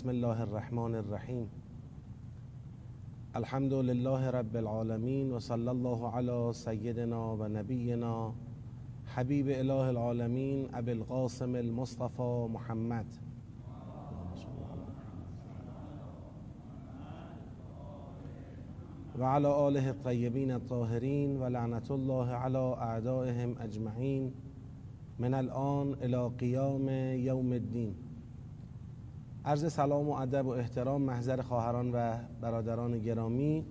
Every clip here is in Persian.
بسم الله الرحمن الرحیم. الحمد لله رب العالمین و صلی الله علی سیدنا و نبینا حبیب اله العالمین ابی القاسم المصطفى محمد. و علی آله الطیبین الطاهرین و لعنت الله علی اعدائهم اجمعین من الان الى قیام یوم الدین. عرض سلام و ادب و احترام محضر خواهران و برادران گرامی.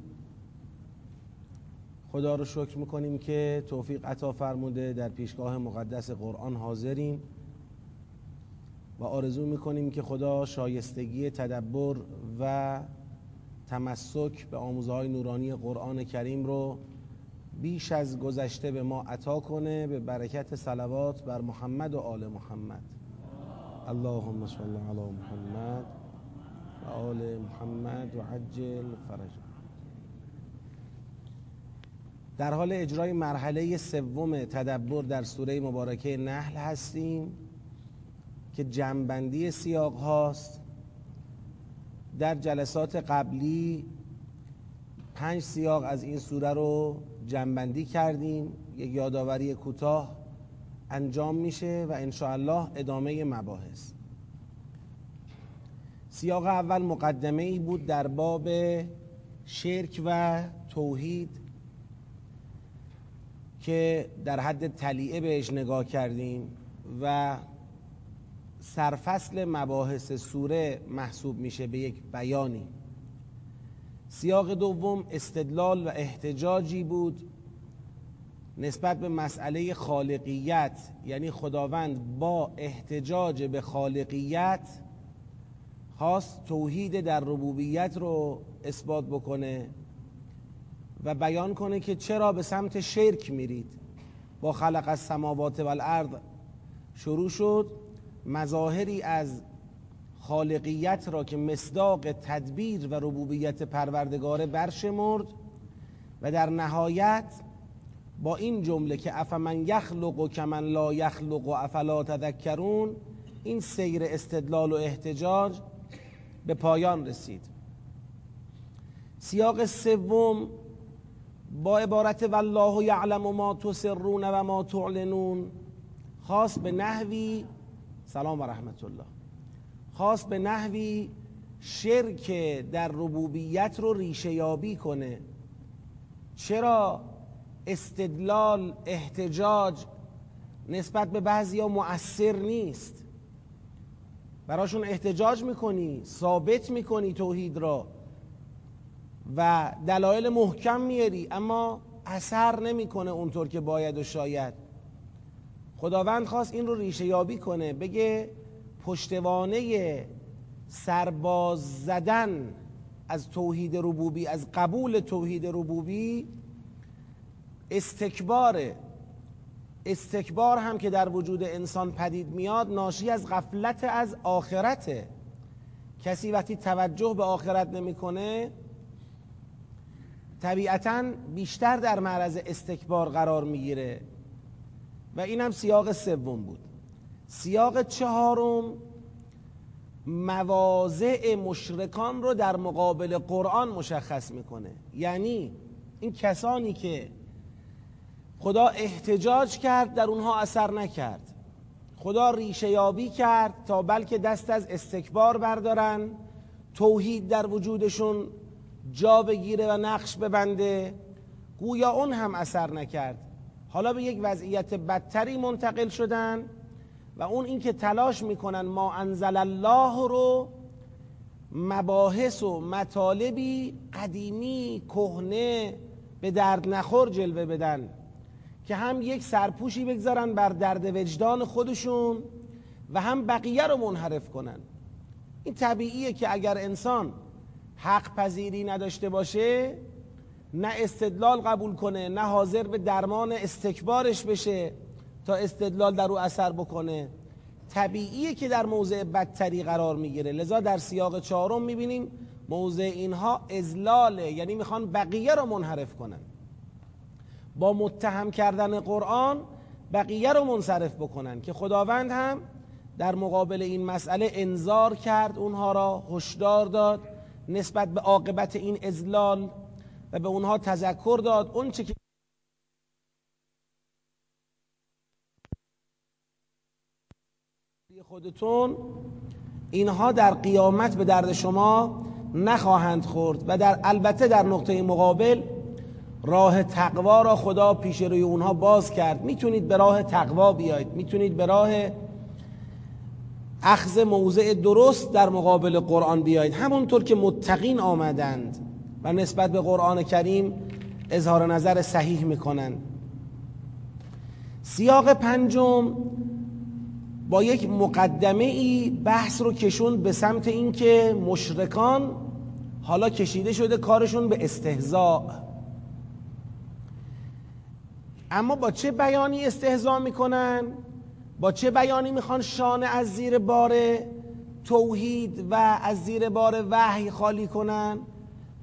خدا رو شکر می‌کنیم که توفیق عطا فرموده در پیشگاه مقدس قرآن حاضریم و آرزو می‌کنیم که خدا شایستگی تدبر و تمسک به آموزهای نورانی قرآن کریم رو بیش از گذشته به ما عطا کنه. به برکت صلوات بر محمد و آل محمد. اللهم صل علی محمد و آل محمد و عجل فرج. در حال اجرای مرحله سوم تدبر در سوره مبارکه نحل هستیم که جمعبندی سیاق هاست. در جلسات قبلی پنج سیاق از این سوره رو جمعبندی کردیم. یک یادآوری کوتاه انجام میشه و انشاءالله ادامه مباحث. سیاق اول مقدمه ای بود در باب شرک و توحید که در حد تلیعه بهش نگاه کردیم و سرفصل مباحث سوره محسوب میشه به یک بیانی. سیاق دوم استدلال و احتجاجی بود نسبت به مسئله خالقیت یعنی خداوند با احتجاج به خالقیت خواست توحید در ربوبیت رو اثبات بکنه و بیان کنه که چرا به سمت شرک میرید. با خلق از سماوات و الارض شروع شد مظاهری از خالقیت را که مصداق تدبیر و ربوبیت پروردگاره برشمرد و در نهایت با این جمله که افمن یخلق و کمن لا یخلق و افلا تذکرون این سیر استدلال و احتجاج به پایان رسید. سیاق سوم با عبارت والله یعلم ما تسرون و ما تعلنون خاص به نحوی سلام و رحمت الله خاص به نحوی شرک در ربوبیت رو ریشه یابی کنه. چرا؟ استدلال احتجاج نسبت به بعضی ها مؤثر نیست. براشون احتجاج می‌کنی ثابت می‌کنی توحید را و دلایل محکم میاری اما اثر نمی‌کنه اونطور که باید و شاید. خداوند خواست این رو ریشه یابی کنه بگه پشتوانه سرباز زدن از توحید ربوبی از قبول توحید ربوبی استکباره استکبار هم که در وجود انسان پدید میاد ناشی از غفلت از آخرته کسی وقتی توجه به آخرت نمی‌کنه طبیعتا بیشتر در معرض استکبار قرار می‌گیره. و این هم سیاق سوم بود. سیاق چهارم مواضع مشرکان رو در مقابل قرآن مشخص می‌کنه. یعنی این کسانی که خدا احتجاج کرد در اونها اثر نکرد. خدا ریشه یابی کرد تا بلکه دست از استکبار بردارن توحید در وجودشون جا بگیره و نقش ببنده. گویا اون هم اثر نکرد. حالا به یک وضعیت بدتری منتقل شدن و اون اینکه تلاش می‌کنن ما انزل الله رو مباحث و مطالبی قدیمی کهنه به درد نخور جلوه بدن. که هم یک سرپوشی بگذارن بر درد وجدان خودشون و هم بقیه رو منحرف کنن. این طبیعیه که اگر انسان حق پذیری نداشته باشه نه استدلال قبول کنه نه حاضر به درمان استکبارش بشه تا استدلال در او اثر بکنه. طبیعیه که در موضع بدتری قرار می‌گیره. لذا در سیاق چهارم می‌بینیم موضع اینها ازلاله یعنی می‌خوان بقیه رو منحرف کنن. با متهم کردن قرآن بقیه رو منصرف بکنن که خداوند هم در مقابل این مسئله انذار کرد اونها را هشدار داد نسبت به عاقبت این ازلال و به اونها تذکر داد. اون چه که خودتون اینها در قیامت به درد شما نخواهند خورد و در البته در نقطه مقابل راه تقوا را خدا پیش روی اونها باز کرد. می‌تونید به راه تقوا بیاید. می‌تونید به راه اخذ موضع درست در مقابل قرآن بیایید همونطور که متقین آمدند و نسبت به قرآن کریم اظهار نظر صحیح می‌کنند. سیاق پنجم با یک مقدمه ای بحث رو کشون به سمت اینکه مشرکان حالا کشیده شده کارشون به استهزاء. اما با چه بیانی استهزا می‌کنن؟ با چه بیانی می‌خوان شانه از زیر بار توحید و از زیر بار وحی خالی کنن؟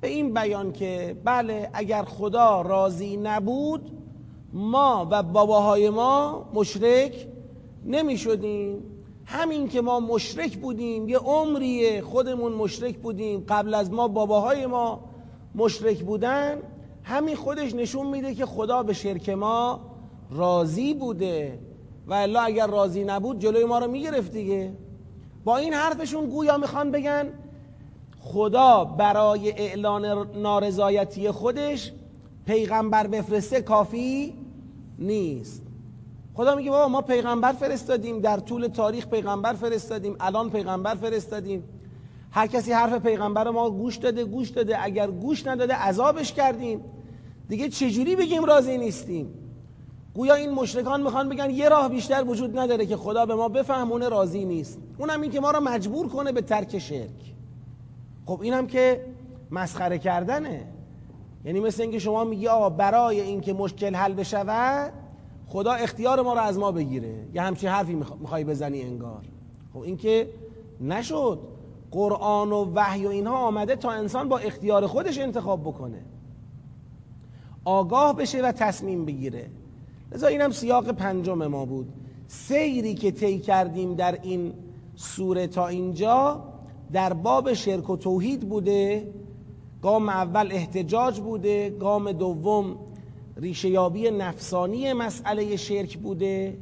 به این بیان که بله اگر خدا راضی نبود ما و باباهای ما مشرک نمی شدیم همین که ما مشرک بودیم یه عمریه خودمون مشرک بودیم قبل از ما باباهای ما مشرک بودن همین خودش نشون میده که خدا به شرک ما راضی بوده و الا اگر راضی نبود جلوی ما رو می‌گرفت دیگه. با این حرفشون گویا می‌خوان بگن خدا برای اعلان نارضایتی خودش پیغمبر بفرسته کافی نیست. خدا میگه بابا ما پیغمبر فرستادیم در طول تاریخ پیغمبر فرستادیم الان پیغمبر فرستادیم. هر کسی حرف پیغمبر ما گوش داده گوش داده اگر گوش نداده عذابش کردیم. دیگه چجوری بگیم راضی نیستیم؟ گویا این مشرکان می‌خوان بگن یه راه بیشتر وجود نداره که خدا به ما بفهمونه راضی نیست. اونم این که ما رو مجبور کنه به ترک شرک. خب اینم که مسخره کردنه. یعنی مثل اینکه شما میگی آقا برای اینکه مشکل حل بشود خدا اختیار ما رو از ما بگیره. یه همچین حرفی می‌خوای بزنی انگار. خب این که نشد. قرآن و وحی و اینها آمده تا انسان با اختیار خودش انتخاب بکنه. آگاه بشه و تصمیم بگیره. لذا اینم سیاق پنجم ما بود. سیری که طی کردیم در این سوره تا اینجا در باب شرک و توحید بوده گام اول احتجاج بوده گام دوم ریشهیابی نفسانی مسئله شرک بوده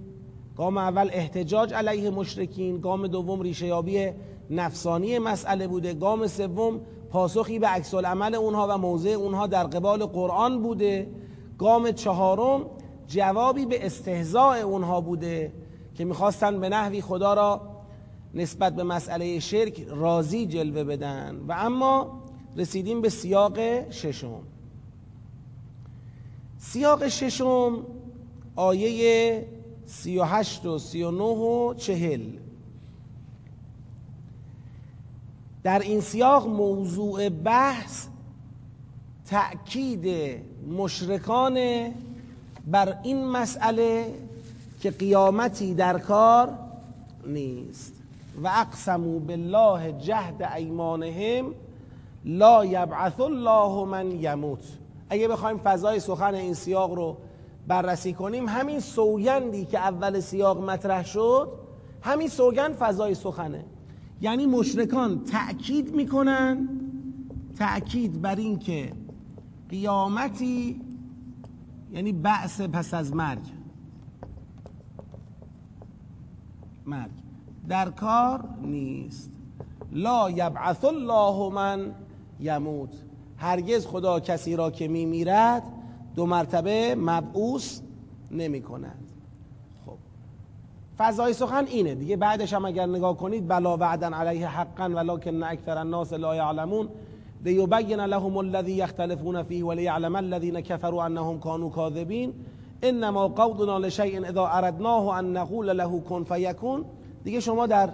گام اول احتجاج علیه مشرکین گام دوم ریشهیابی نفسانی مسئله بوده گام سوم پاسخی به عکس عمل اونها و موضع اونها در قبال قرآن بوده. گام چهارم جوابی به استهزاء اونها بوده که می‌خواستن به نحوی خدا را نسبت به مسئله شرک راضی جلوه بدن. و اما رسیدیم به سیاق ششم. سیاق ششم آیه سی و هشت و سی و نه و چهل. در این سیاق موضوع بحث تأکید مشرکان بر این مسئله که قیامتی در کار نیست. و اقسموا بالله جهد ایمانهم لا یبعث الله من یموت. اگه بخوایم فضای سخن این سیاق رو بررسی کنیم همین سوگندی که اول سیاق مطرح شد همین سوگند فضای سخنه. یعنی مشرکان تأکید می‌کنن تأکید بر این که قیامتی یعنی بعث پس از مرگ مرگ در کار نیست. لا یبعث الله من یموت. هرگز خدا کسی را که می میرد دو مرتبه مبعوث نمی کند خب فضای سخن اینه. دیگه بعدش هم اگر نگاه کنید بلا وعدا علیه حقا ولکن اکثر الناس لا یعلمون. لیبین لهم الذی یختلفون فیه ولیعلم الذین كفروا انهم كانوا كاذبین انما قولنا لشیء اذا اردناه ان نقول له کن فیکون. دیگه شما در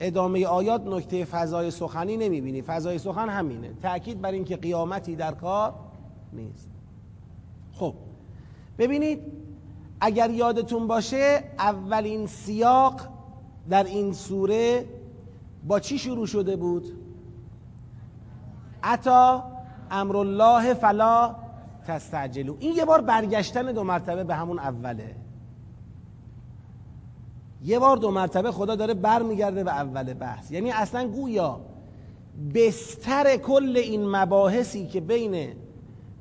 ادامه آیات نکته فضای سخنی نمی‌بینی. فضای سخن همینه. تأکید بر اینکه قیامتی در کار نیست. خب ببینید اگر یادتون باشه اولین سیاق در این سوره با چی شروع شده بود؟ عطا امر الله فلا تستعجلو. این یه بار برگشتن دو مرتبه به همون اوله. یه بار دو مرتبه خدا داره بر میگرده به اول بحث. یعنی اصلا گویا بستر کل این مباحثی که بین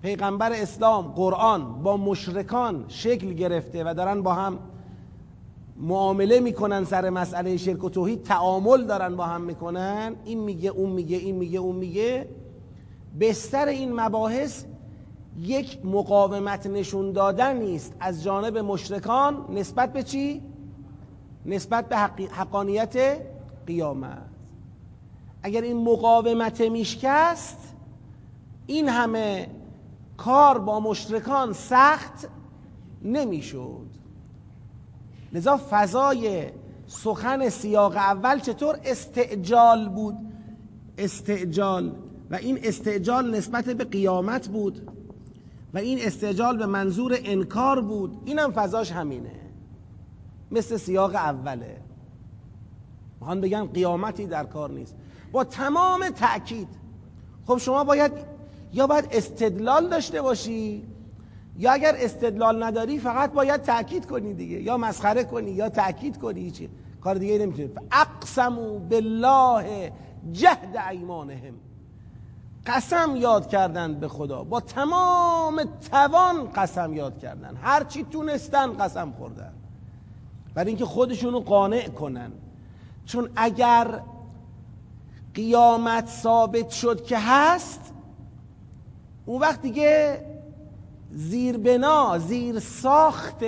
پیغمبر اسلام قرآن با مشرکان شکل گرفته و دارن با هم معامله می‌کنن سر مسئله شرک و توحید تعامل دارن با هم می‌کنن. این میگه اون میگه این میگه اون میگه. بستر این مباحث یک مقاومت نشون دادن نیست. از جانب مشرکان نسبت به چی؟ نسبت به حقانیت قیامت. اگر این مقاومت میشکست این همه کار با مشرکان سخت نمی‌شد. لذا فضای سخن سیاق اول چطور استعجال بود؟ استعجال. و این استعجال نسبت به قیامت بود. و این استعجال به منظور انکار بود. اینم فضاش همینه. مثل سیاق اوله. می‌خوان بگن قیامتی در کار نیست. با تمام تأکید. خب شما باید یا باید استدلال داشته باشی؟ یا اگر استدلال نداری فقط باید تأکید کنی دیگه. یا مسخره کنی یا تأکید کنی چی کار دیگه نمی‌تونی اقسمو بالله جهد ایمانهم. قسم یاد کردن به خدا. با تمام توان قسم یاد کردن. هر چی تونستن قسم خوردن. برای اینکه خودشونو قانع کنن. چون اگر قیامت ثابت شد که هست اون وقت دیگه زیر بنا زیر ساخت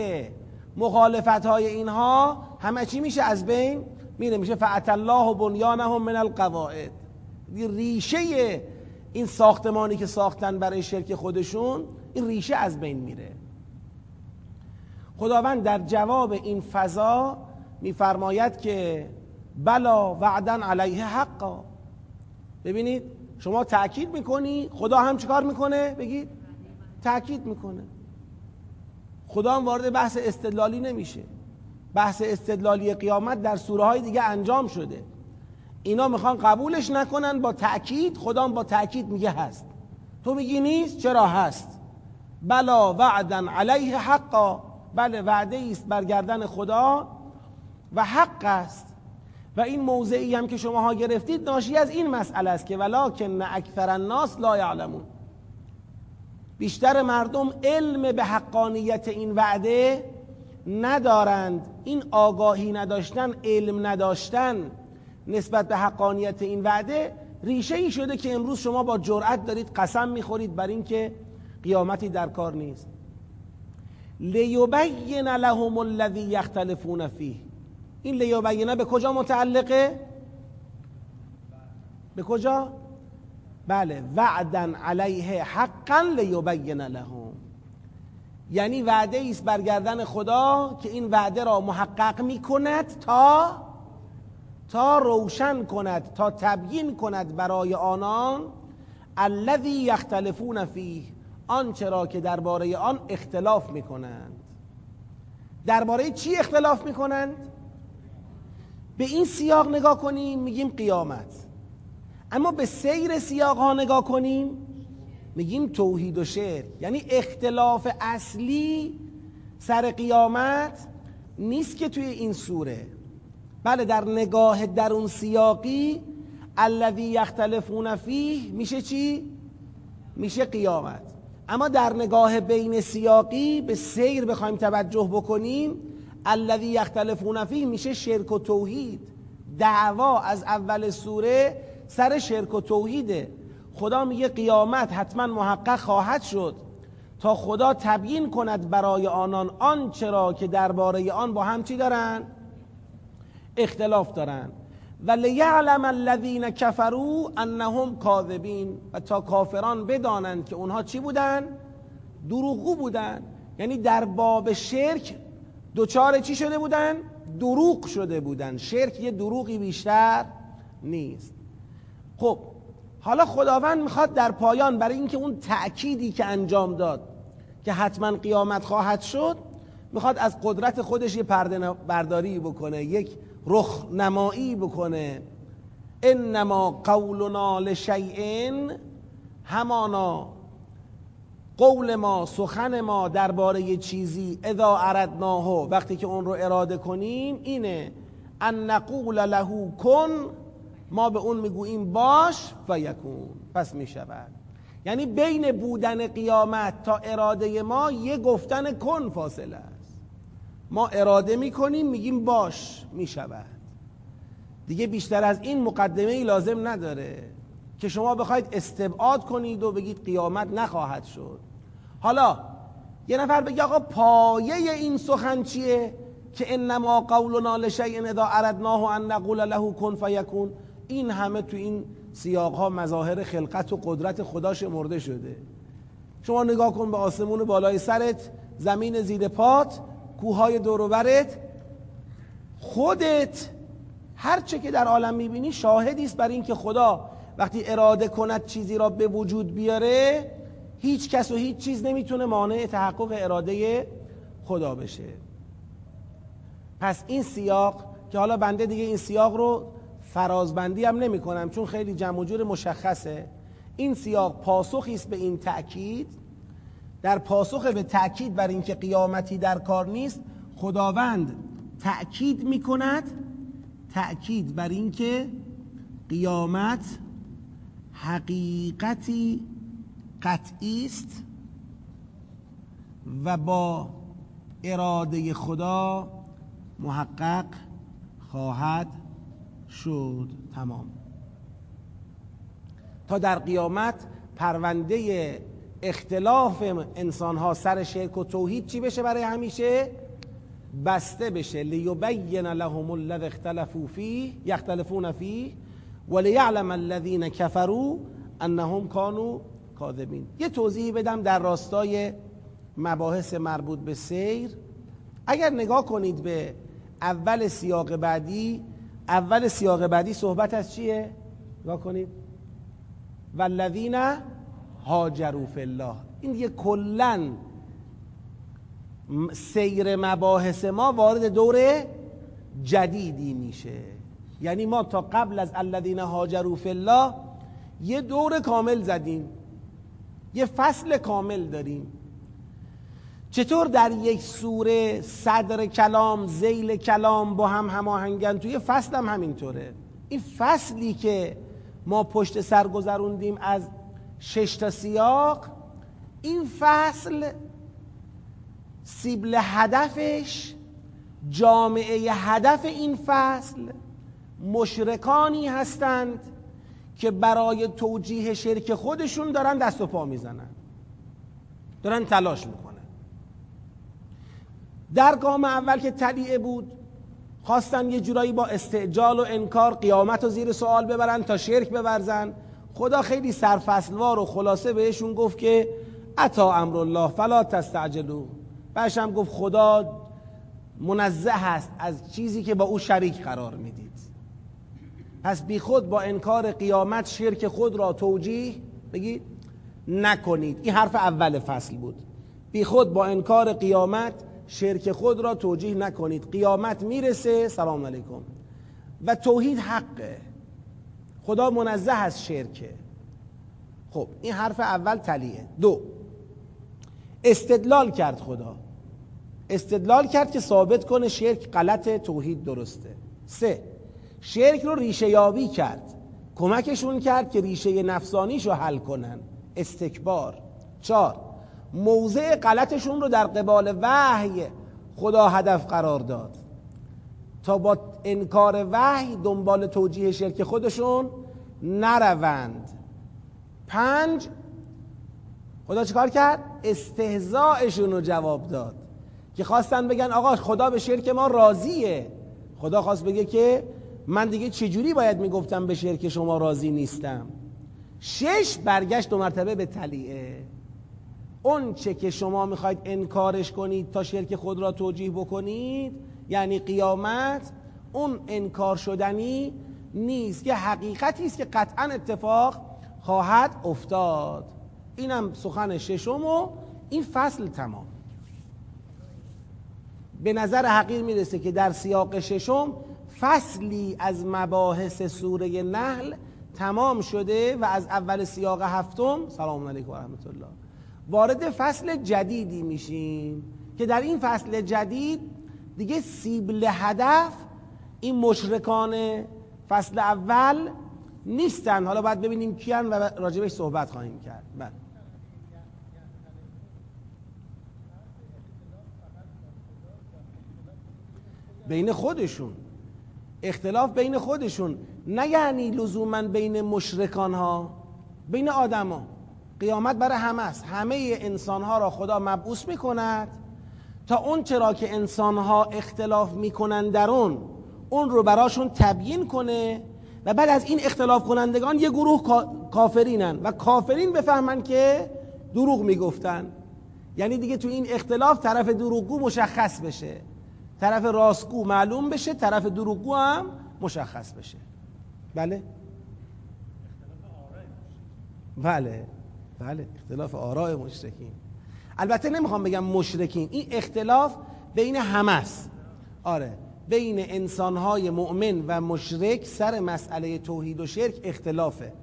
مخالفت های اینها همه چی میشه از بین میره. میشه فعت الله و بنیانهم من القواعد. ریشه این ساختمانی که ساختن برای شرک خودشون این ریشه از بین میره. خداوند در جواب این فضا میفرماید که بلا وعدن علیه حقا. ببینید شما تأکید می‌کنی خدا هم چیکار می‌کنه؟ بگید تأکید می‌کنه. خدا هم وارد بحث استدلالی نمیشه. بحث استدلالی قیامت در سوره های دیگه انجام شده. اینا می‌خوان قبولش نکنن با تأکید خدا با تأکید میگه هست. تو میگی نیست چرا هست؟ بلا وعدن علیه حقا بله وعده است برگردن خدا و حق است. و این موضعی هم که شماها گرفتید ناشی از این مسئله است که ولکن اکثر الناس لا یعلمون. بیشتر مردم علم به حقانیت این وعده ندارند. این آگاهی نداشتن علم نداشتن نسبت به حقانیت این وعده ریشه ای شده که امروز شما با جرأت دارید قسم می‌خورید بر اینکه قیامتی در کار نیست. لیبین لهم الذی یختلفون فیه. این لیبینه به کجا متعلقه؟ به کجا؟ بله وعدن علیه حقا لیبین لهم. یعنی وعده است برگردن خدا که این وعده را محقق می کند تا تا روشن کند تا تبیین کند برای آنان. الذی یختلفون فیه آنچه را که درباره آن اختلاف می کنند درباره چی اختلاف می کنند؟ به این سیاق نگاه کنیم میگیم قیامت. اما به سیر سیاق ها نگاه کنیم میگیم توحید و شرک. یعنی اختلاف اصلی سر قیامت نیست که توی این سوره. بله در نگاه در اون سیاقی الذی یختلفون فیه میشه چی؟ میشه قیامت. اما در نگاه بین سیاقی به سیر بخوایم توجه بکنیم الذی یختلفون فیه میشه شرک و توحید. دعوا از اول سوره سر شرک و توحیده. خدا میگه قیامت حتما محقق خواهد شد. تا خدا تبیین کند برای آنان آن چرا که درباره آن با هم چی دارن؟ اختلاف دارن. و لیعلم الذین کفروا انهم کاذبین. و تا کافران بدانند که اونها چی بودن؟ دروغگو بودن. یعنی در باب شرک دوچار چی شده بودن؟ دروغ شده بودن. شرک یه دروغی بیشتر نیست. خب حالا خداوند می‌خواد در پایان برای اینکه اون تأکیدی که انجام داد که حتما قیامت خواهد شد می‌خواد از قدرت خودش یه پرده برداری بکنه یک رخ نمایی بکنه. انما قولنا لشیء همانا قول ما سخن ما درباره چیزی اذا اردناه وقتی که اون رو اراده کنیم اینه ان نقول له کن ما به اون می‌گوییم باش و یکون. پس می‌شود. یعنی بین بودن قیامت تا اراده ما یه گفتن کن فاصله است. ما اراده می‌کنیم میگیم باش می‌شود. دیگه بیشتر از این مقدمه ای لازم نداره که شما بخواید استبعاد کنید و بگید قیامت نخواهد شد. حالا یه نفر بگه آقا پایه این سخن چیه که انما قولنا لشیء اذا اردناه ان نقول له کن فیکون؟ این همه تو این سیاق ها مظاهر خلقت و قدرت خداش مرده شده. شما نگاه کن به آسمون بالای سرت زمین زیر پات کوههای دوروبرت خودت هر چه که در عالم می‌بینی شاهدی است بر اینکه خدا وقتی اراده کند چیزی را به وجود بیاره هیچ کس و هیچ چیز نمی‌تونه مانع تحقق اراده خدا بشه. پس این سیاق که حالا بنده دیگه این سیاق رو فرازبندی هم نمی کنم چون خیلی جمع جور مشخصه این سیاق پاسخی است به این تأکید. در پاسخ به تأکید بر اینکه قیامتی در کار نیست خداوند تأکید می کند تأکید بر اینکه قیامت حقیقتی قطعی است و با اراده خدا محقق خواهد شد. تمام. تا در قیامت پرونده اختلاف انسان ها سر شرک و توحید چی بشه برای همیشه؟ بسته بشه. لیبین لهم الذی اختلفوا فیه یختلفون فیه ولیعلم الذین کفروا انهم کانوا کاذبین یه توضیحی بدم در راستای مباحث مربوط به سیر. اگر نگاه کنید به اول سیاق بعدی اول سیاق بعدی صحبت از چیه؟ نگاه کنید. والذین هاجروا فی الله. این دیگه کلا سیر مباحث ما وارد دور جدیدی میشه. یعنی ما تا قبل از الذین هاجروا فی الله یه دور کامل زدیم. یه فصل کامل داریم. چطور در یک سوره صدر کلام زیل کلام با هم هماهنگن؟ توی فصل هم همینطوره. این فصلی که ما پشت سر گذروندیم از شش تا سیاق این فصل سیبل هدفش جامعه هدف این فصل مشرکانی هستند که برای توجیه شرک خودشون دارن دست و پا می‌زنن. دارن تلاش می‌کنن. در گام اول که تلیعه بود خواستن یه جورایی با استعجال و انکار قیامت رو زیر سوال ببرن تا شرک بورزن. خدا خیلی سرفصلوار و خلاصه بهشون گفت که اتا امر الله فلا تستعجلو. بعدش هم گفت خدا منزه هست از چیزی که با او شریک قرار می‌دید پس بی خود با انکار قیامت شرک خود را توجیه بگید نکنید. این حرف اول فصل بود. بی خود با انکار قیامت شرک خود را توجیه نکنید. قیامت می‌رسه. سلام علیکم. و توحید حقه. خدا منزه از شرکه. خب این حرف اول تلیه. دو استدلال کرد خدا. استدلال کرد که ثابت کنه شرک غلط توحید درسته. سه شرک رو ریشه یابی کرد. کمکشون کرد که ریشه نفسانیش رو حل کنن. استکبار. چهار موضع غلطشون رو در قبال وحی خدا هدف قرار داد. تا با انکار وحی دنبال توجیه شرک خودشون نروند. پنج خدا چیکار کرد؟ استهزاءشون رو جواب داد. که خواستن بگن آقا خدا به شرک ما راضیه. خدا خواست بگه که من دیگه چجوری باید می‌گفتم به شرک شما راضی نیستم؟ شش برگشت دو مرتبه به تلیعه. اون چه که شما می‌خواید انکارش کنید تا شرک خود را توجیه بکنید یعنی قیامت اون انکار شدنی نیست که حقیقتی است که قطعا اتفاق خواهد افتاد. اینم سخن ششم و این فصل تمام. به نظر حقیر می‌رسه که در سیاق ششم فصلی از مباحث سوره نحل تمام شده و از اول سیاق هفتم سلام علیکم و رحمت الله. وارد فصل جدیدی میشیم که در این فصل جدید دیگه سیبل هدف این مشرکان فصل اول نیستن. حالا باید ببینیم کیان و راجبش صحبت خواهیم کرد. بله. بین خودشون. اختلاف بین خودشون. نه یعنی لزوما بین مشرکان ها بین آدما. قیامت برای همه است. همه انسان ها را خدا مبعوث می کند تا اون چرا که انسان ها اختلاف می‌کنن در اون اون رو براشون تبیین کنه و بعد از این اختلاف کنندگان یه گروه کافرینن و کافرین بفهمن که دروغ می‌گفتن. یعنی دیگه تو این اختلاف طرف دروغگو مشخص بشه. طرف راستگو معلوم بشه طرف دروغگو هم مشخص بشه. بله؟ بله. بله اختلاف آراء مشرکین. البته نمی‌خوام بگم مشرکین این اختلاف بین همه است. آره بین انسانهای مؤمن و مشرک سر مسئله توحید و شرک اختلافه.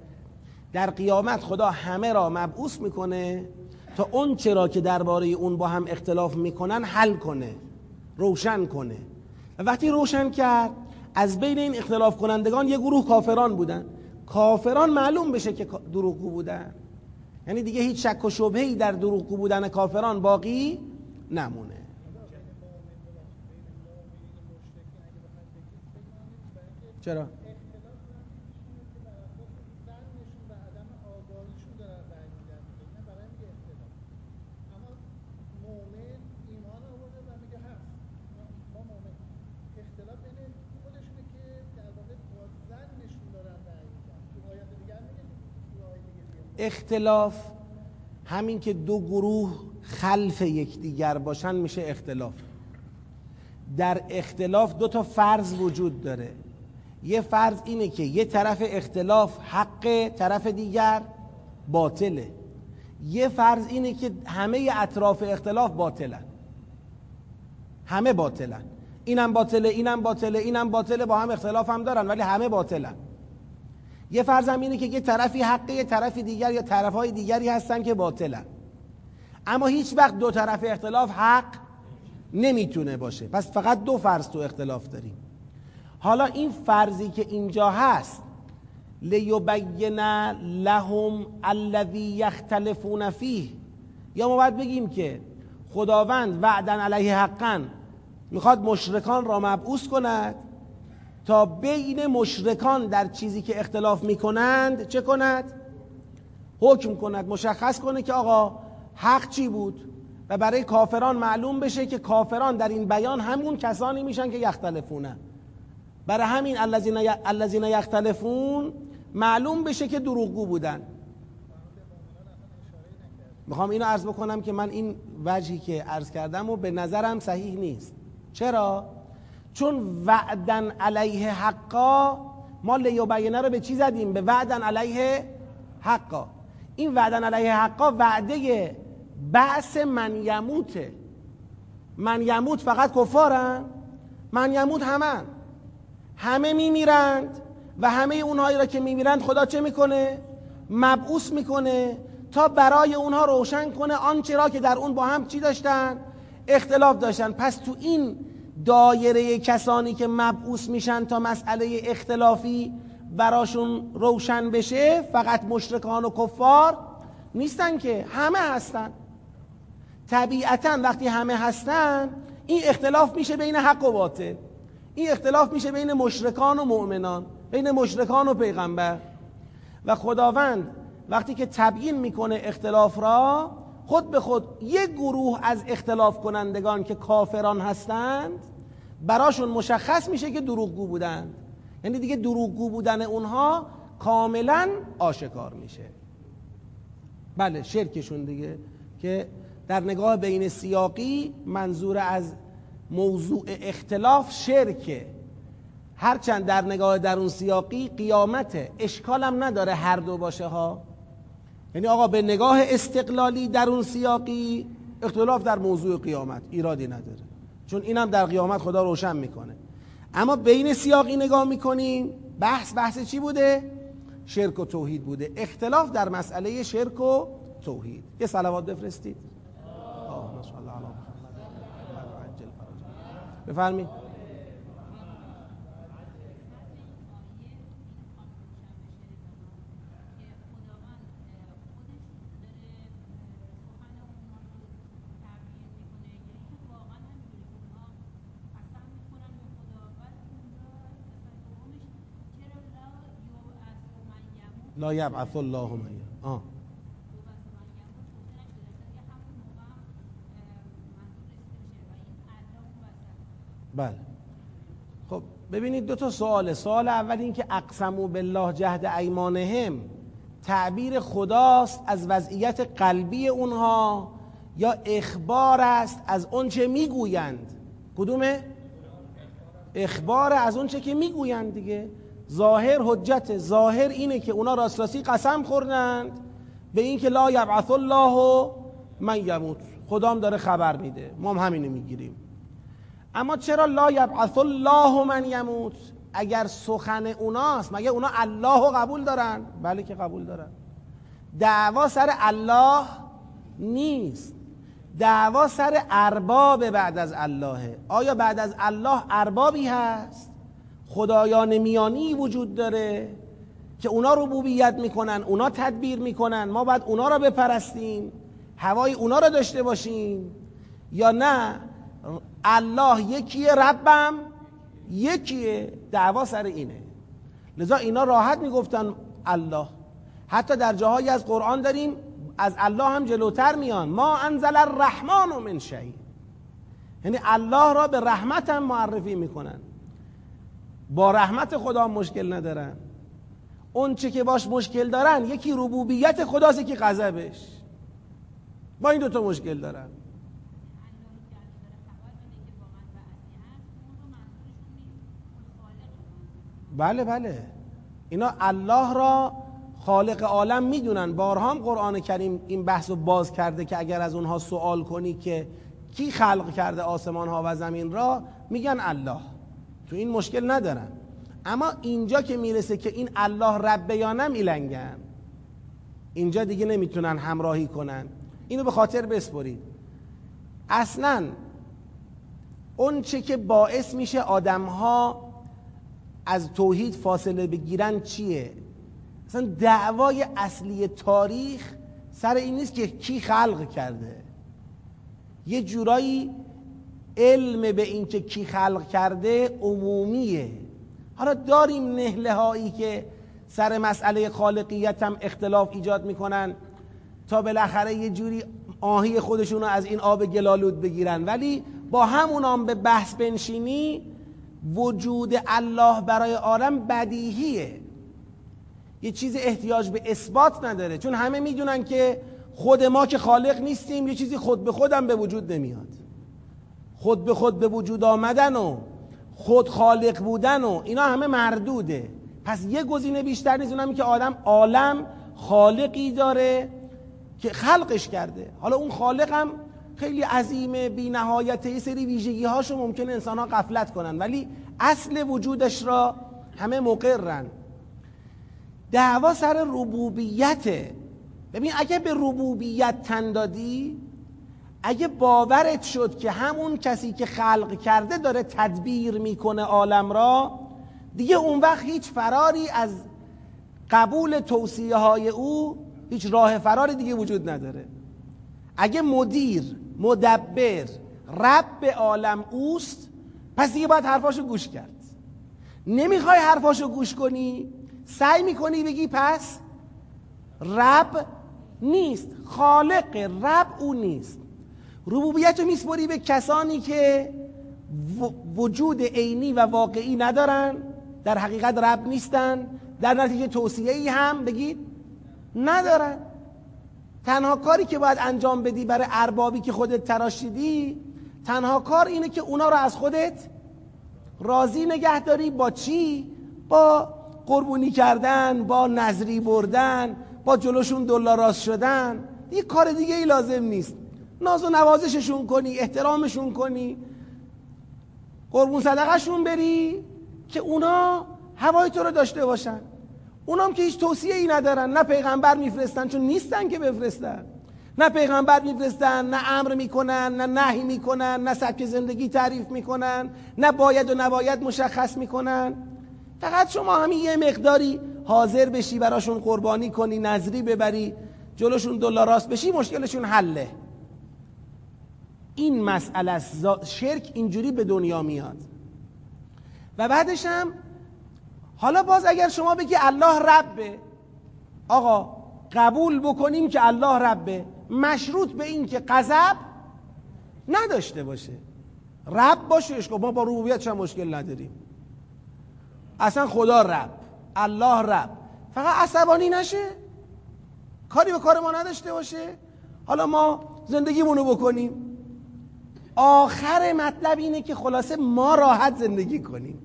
در قیامت خدا همه را مبعوث می‌کنه تا اون چرا که درباره اون با هم اختلاف می‌کنن حل کنه. روشن کنه. و وقتی روشن کرد از بین این اختلاف کنندگان یه گروه کافران بودن. کافران معلوم بشه که دروغگو بودن. یعنی دیگه هیچ شک و شبهی در دروغگو بودن کافران باقی نمونه. چرا؟ اختلاف همین که دو گروه خلف یکدیگر باشن میشه اختلاف. در اختلاف دو تا فرض وجود داره. یه فرض اینه که یه طرف اختلاف حق طرف دیگر باطله. یه فرض اینه که همه اطراف اختلاف باطلن. همه باطلن. اینم باطله اینم باطله اینم باطله با هم اختلاف هم دارن ولی همه باطلن. یه فرضم اینه که یه طرفی حقه یه طرف دیگر یا طرفهای دیگری هستن که باطلن. اما هیچ وقت دو طرف اختلاف حق نمی‌تونه باشه. پس فقط دو فرض تو اختلاف داریم. حالا این فرضی که اینجا هست لیبین لهم الذی یختلفون فیه. یا ما باید بگیم که خداوند وعدن علیه حقا می‌خواد مشرکان را مبعوث کند. تا بین مشرکان در چیزی که اختلاف می‌کنند چه کند؟ حکم کند مشخص کنه که آقا حق چی بود و برای کافران معلوم بشه که کافران در این بیان همون کسانی میشن که یختلفونه برای همین الذین یختلفون معلوم بشه که دروغگو بودن می‌خوام اینو عرض بکنم که من این وجهی که عرض کردم و به نظرم صحیح نیست چرا؟ چون وعدن علیه حقا ما لیوبینه رو به چی زدیم؟ به وعدن علیه حقا. این وعدن علیه حقا وعده بعث من یموته. من یموت فقط کفارن من یموت همه همه میمیرند و همه اونهایی را که میمیرند خدا چه می‌کنه؟ مبعوث می‌کنه تا برای اونها روشن کنه آنچه را که در اون با هم چی داشتن؟ اختلاف داشتن. پس تو این دایره کسانی که مبعوث میشن تا مسئله اختلافی براشون روشن بشه فقط مشرکان و کفار نیستن که همه هستن. طبیعتا وقتی همه هستن این اختلاف میشه بین حق و باطل. این اختلاف میشه بین مشرکان و مؤمنان بین مشرکان و پیغمبر. و خداوند وقتی که تبیین می‌کنه اختلاف را خود به خود یک گروه از اختلاف کنندگان که کافران هستند براشون مشخص میشه که دروغگو بودند. یعنی دیگه دروغگو بودن اونها کاملا آشکار میشه. بله شرکشون دیگه که در نگاه بین سیاقی منظور از موضوع اختلاف شرکه هرچند در نگاه درون سیاقی قیامته اشکالم نداره هر دو باشه ها. یعنی آقا به نگاه استقلالی درون سیاقی اختلاف در موضوع قیامت ایرادی نداره. چون اینم در قیامت خدا روشن می‌کنه. اما بین سیاقی نگاه می‌کنیم بحث بحث چی بوده؟ شرک و توحید بوده. اختلاف در مسئله شرک و توحید. یه صلوات بفرستید. اللهم صل علی محمد لا یبعث الله من آه. بله. خب ببینید دو تا سواله سوال اول این که اقسمو بالله جهد ایمانهم. تعبیر خداست از وضعیت قلبی اونها یا اخبار است از اونچه می‌گویند؟ کدومه؟ اخبار از اونچه که می‌گویند دیگه؟ ظاهر حجت ظاهر اینه که اونا راست راستی قسم خوردند به اینکه لا یبعث الله من یموت. خدام داره خبر میده. ما هم همینو می‌گیریم. اما چرا لا یبعث الله من یموت؟ اگر سخن اوناست مگه اونا الله قبول دارن؟ بله که قبول دارن. دعوا سر الله نیست. دعوا سر ارباب بعد از الله آیا بعد از الله اربابی هست؟ خدایان میانی وجود داره که اونا ربوبیت می‌کنن اونا تدبیر می‌کنن ما باید اونا رو بپرستیم هوای اونا رو داشته باشیم یا نه؟ الله یکیه ربم یکیه دعوا سر اینه. لذا اینا راحت می‌گفتن الله. حتی در جاهایی از قرآن داریم از الله هم جلوتر میان. ما انزل الرحمن من شیء. یعنی الله را به رحمت هم معرفی می‌کنن. با رحمت خدا مشکل ندارن. اون چه که باش مشکل دارن یکی ربوبیت خداست یکی غضبش. با این دوتا مشکل دارن. بله بله. اینا الله را خالق عالم می‌دونن. بارها هم قرآن کریم این بحث رو باز کرده که اگر از اونها سوال کنی که کی خلق کرده آسمان ها و زمین را میگن الله. تو این مشکل ندارن. اما اینجا که می‌رسه که این الله ربه یا اینجا دیگه نمی‌تونن همراهی کنن. اینو به خاطر بسپرید. اصلا اون چه که باعث میشه آدمها از توحید فاصله بگیرن چیه؟ اصلا دعوای اصلی تاریخ سر این نیست که کی خلق کرده. یه جورایی علم به اینکه کی خلق کرده عمومیه. حالا داریم نهله هایی که سر مسئله خالقیت هم اختلاف ایجاد می‌کنن تا بالاخره یه جوری آهی خودشون رو از این آب گلالود بگیرن. ولی با همون هم به بحث بنشینی وجود الله برای عالم بدیهیه. یه چیز احتیاج به اثبات نداره. چون همه می‌دونن که خود ما که خالق نیستیم یه چیزی خود به خودم به وجود نمیاد. خود به خود به وجود آمدن و خود خالق بودن و اینا همه مردوده. پس یه گزینه بیشتر نیست اونم که آدم عالم خالقی داره که خلقش کرده. حالا اون خالق هم خیلی عظیمه بی نهایت یه سری ویژگی هاشو ممکنه انسان ها قفلت کنن. ولی اصل وجودش را همه مقرن. دعوا سر ربوبیته ببین اگه به ربوبیت تن دادی اگه باورت شد که همون کسی که خلق کرده داره تدبیر می‌کنه عالم را دیگه اون وقت هیچ فراری از قبول توصیه های او هیچ راه فراری دیگه وجود نداره. اگه مدیر مدبر رب عالم اوست پس دیگه باید حرفاشو گوش کرد. نمی‌خوای حرفاشو گوش کنی سعی می‌کنی بگی پس رب نیست خالق رب او نیست. ربوبیت رو میسپری به کسانی که وجود عینی و واقعی ندارن در حقیقت رب نیستن در نتیجه توصیه ای هم بگید ندارن. تنها کاری که باید انجام بدی برای اربابی که خودت تراشیدی تنها کار اینه که اونا رو از خودت راضی نگه داری با چی؟ با قربونی کردن با نظری بردن با جلوشون دلاراست شدن. یه کار دیگه ای لازم نیست. ناز و نوازششون کنی احترامشون کنی. قربون صدقشون بری که اونا هوای تو رو داشته باشن. اونام که هیچ توصیه ای ندارن نه پیغمبر میفرستن چون نیستن که بفرستن. نه پیغمبر میفرستن نه امر می‌کنن نه نهی می‌کنن نه سبک زندگی تعریف می‌کنن نه باید و نباید مشخص می‌کنن. فقط شما همین یه مقداری حاضر بشی براشون قربانی کنی نظری ببری جلوشون دلاراست بشی مشکلشون حله. این مسئله شرک اینجوری به دنیا میاد. و بعدش هم حالا باز اگر شما بگی الله ربه آقا قبول بکنیم که الله ربه مشروط به این که غضب نداشته باشه. رب باشه ما با ربوبیت مشکل نداریم. اصلا خدا رب الله رب. فقط عصبانی نشه. کاری به کار ما نداشته باشه. حالا ما زندگیمونو بکنیم. آخر مطلب اینه که خلاصه ما راحت زندگی کنیم.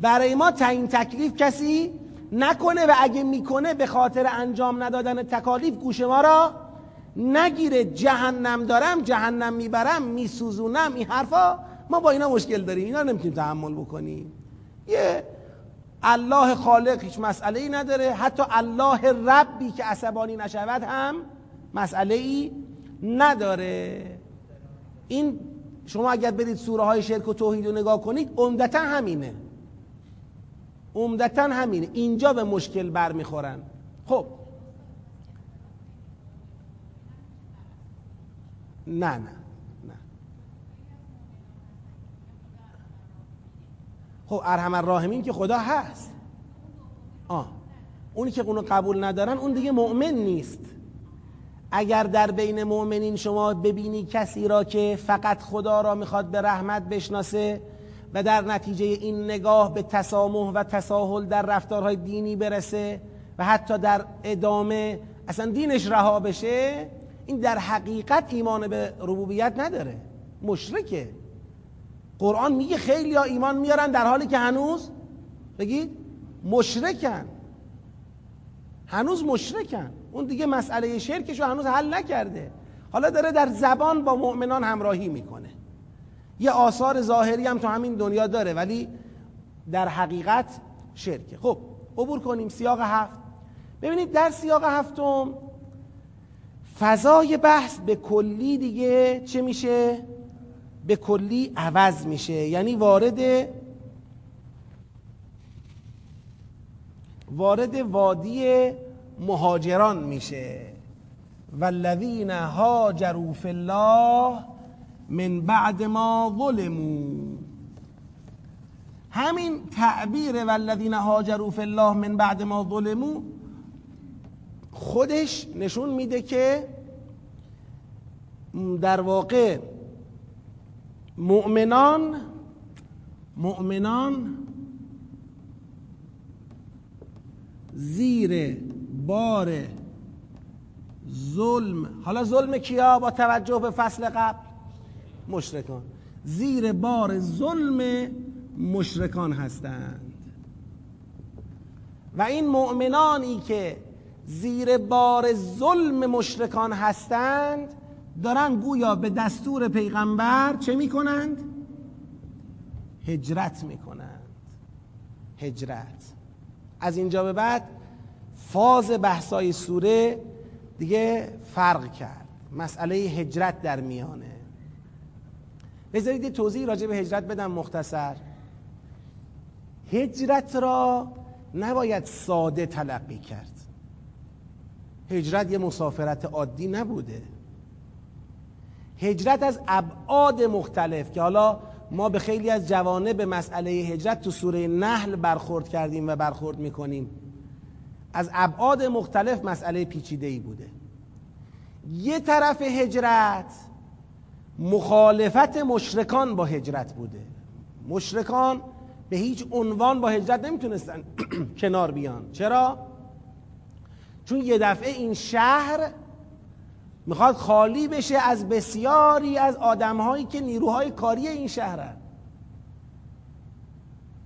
برای ما تعیین تکلیف کسی نکنه و اگه می‌کنه به خاطر انجام ندادن تکالیف گوش ما را نگیره. جهنم دارم جهنم می‌برم میسوزونم این حرفا ما با اینا مشکل داریم. اینا نمی‌تونیم تحمل بکنیم. یه الله خالق هیچ مسئله ای نداره. حتی الله ربی که عصبانی نشود هم مسئله ای نداره. این شما اگر برید سوره های شرک و توحید رو نگاه کنید عمدتا همینه. عمدتا همینه. اینجا به مشکل برمیخورن. خب. نه نه نه. خب ارحم الراحمین که خدا هست. آه. اونی که اونو قبول ندارن اون دیگه مؤمن نیست. اگر در بین مؤمنین شما ببینی کسی را که فقط خدا را می‌خواد به رحمت بشناسه و در نتیجه این نگاه به تسامح و تساهل در رفتارهای دینی برسه و حتی در ادامه اصلا دینش رها بشه این در حقیقت ایمان به ربوبیت نداره. مشرکه. قرآن میگه خیلی ایمان میارن در حالی که هنوز بگید مشرکن. هنوز مشرکن. اون دیگه مسئله شرکش رو هنوز حل نکرده. حالا داره در زبان با مؤمنان همراهی می‌کنه. یه آثار ظاهری هم تو همین دنیا داره ولی در حقیقت شرکه. خب عبور کنیم سیاق هفت. ببینید در سیاق هفتم فضای بحث به کلی دیگه چه میشه؟ به کلی عوض میشه. یعنی وارد وارد وادی مهاجران میشه. والذین هاجروا فی الله من بعد ما ظلموا. همین تعبیر والذین هاجروا فی الله من بعد ما ظلموا خودش نشون میده که در واقع مؤمنان مؤمنان زیر بار ظلم. حالا ظلم کیا با توجه به فصل قبل؟ مشرکان. زیر بار ظلم مشرکان هستند. و این مؤمنانی که زیر بار ظلم مشرکان هستند دارن گویا به دستور پیغمبر چه می‌کنند؟ هجرت می‌کنند. هجرت. از اینجا به بعد فاز بحثای سوره دیگه فرق کرد. مسئله هجرت در میانه. بذارید توضیح راجع به هجرت بدم مختصر. هجرت را نباید ساده تلقی کرد. هجرت یه مسافرت عادی نبوده. هجرت از ابعاد مختلف که حالا ما به خیلی از جوانه به مسئله هجرت تو سوره نحل برخورد کردیم و برخورد می‌کنیم. از ابعاد مختلف مسئله پیچیده ای بوده. یه طرف هجرت مخالفت مشرکان با هجرت بوده. مشرکان به هیچ عنوان با هجرت نمی‌تونستن کنار بیان. چرا؟ چون یه دفعه این شهر می‌خواد خالی بشه از بسیاری از آدمهایی که نیروهای کاری این شهرن.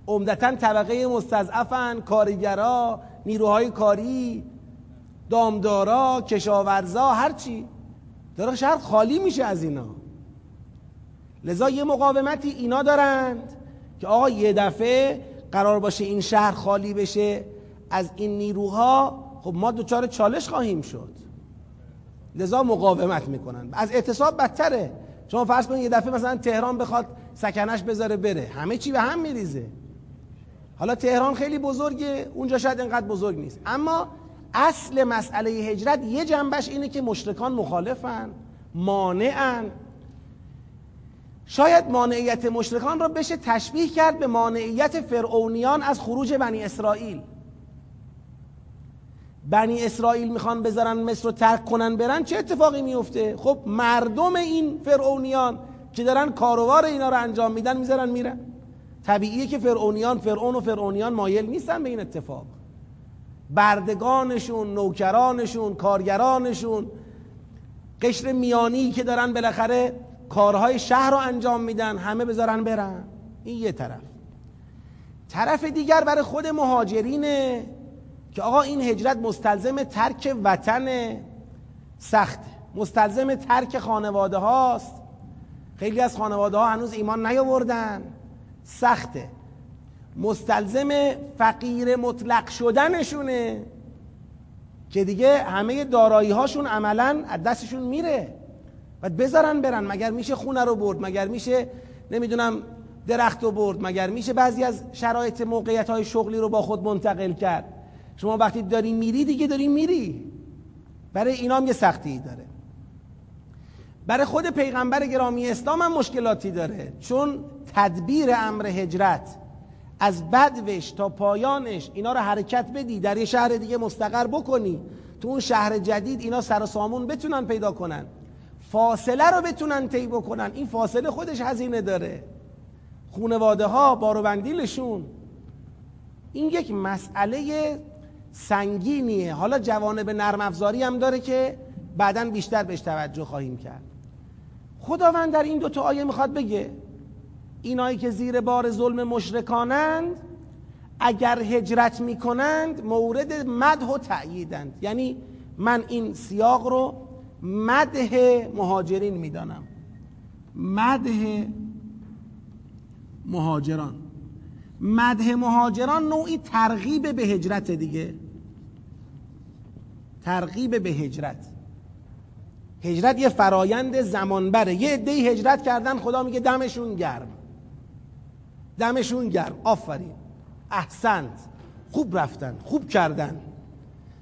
عمدتا طبقه مستضعفن کارگرا نیروهای کاری دامدارا کشاورزا هرچی داره شهر خالی میشه از اینا. لذا یه مقاومتی اینا دارند که آقا یه دفعه قرار باشه این شهر خالی بشه از این نیروها خب ما دوچار چالش خواهیم شد. لذا مقاومت می‌کنن. از اعتصاب بدتره. شما فرض کنید یه دفعه مثلا تهران بخواد سکنش بذاره بره. همه چی به هم میریزه. حالا تهران خیلی بزرگه اونجا شاید انقدر بزرگ نیست. اما اصل مسئله هجرت یه جنبش اینه که مشرکان مخالفن مانعن. شاید مانعیت مشرکان را بشه تشبیه کرد به مانعیت فرعونیان از خروج بنی اسرائیل. بنی اسرائیل می‌خوان بذارن مصر رو ترک کنن برن چه اتفاقی میفته؟ خب مردم این فرعونیان که دارن کاروار اینا رو انجام میدن می‌ذارن میرن. طبیعیه که فرعونیان فرعون و فرعونیان مایل نیستن به این اتفاق. بردگانشون نوکرانشون کارگرانشون قشر میانی که دارن بالاخره کارهای شهر رو انجام میدن همه بذارن برن. این یه طرف. طرف دیگر برای خود مهاجرینه که آقا این هجرت مستلزم ترک وطن سخت. مستلزم ترک خانواده هاست خیلی از خانواده ها هنوز ایمان نیاوردن. سخته. مستلزم فقیر مطلق شدنشونه که دیگه همه دارایی هاشون عملا از دستشون میره. و بذارن برن. مگر میشه خونه رو برد؟ مگر میشه نمی‌دونم درخت رو برد؟ مگر میشه بعضی از شرایط موقعیت های شغلی رو با خود منتقل کرد؟ شما وقتی داری میری دیگه داری میری. برای اینا هم یه سختی داره. برای خود پیغمبر گرامی اسلام هم مشکلاتی داره. چون تدبیر امر هجرت. از بدوش تا پایانش اینا رو حرکت بدی در یه شهر دیگه مستقر بکنی. تو اون شهر جدید اینا سر سامون بتونن پیدا کنن. فاصله رو بتونن طی بکنن. این فاصله خودش هزینه داره. خونواده ها باروبندیلشون. این یک مسئله سنگینیه. حالا جوانب نرم افزاری هم داره که بعدا بیشتر بهش توجه خواهیم کرد. خداوند در این دوتا آیه می‌خواد بگه. اینایی که زیر بار ظلم مشرکانند اگر هجرت می‌کنند مورد مدح و تأییدند. یعنی من این سیاق رو مده مهاجرین می‌دانم. مده مهاجران. مده مهاجران نوعی ترغیب به هجرت دیگه. ترغیب به هجرت. هجرت یه فرایند زمان بره یه عده هجرت کردن خدا میگه دمشون گرم. دمشون گرم. آفرین. احسنت خوب رفتن خوب کردن.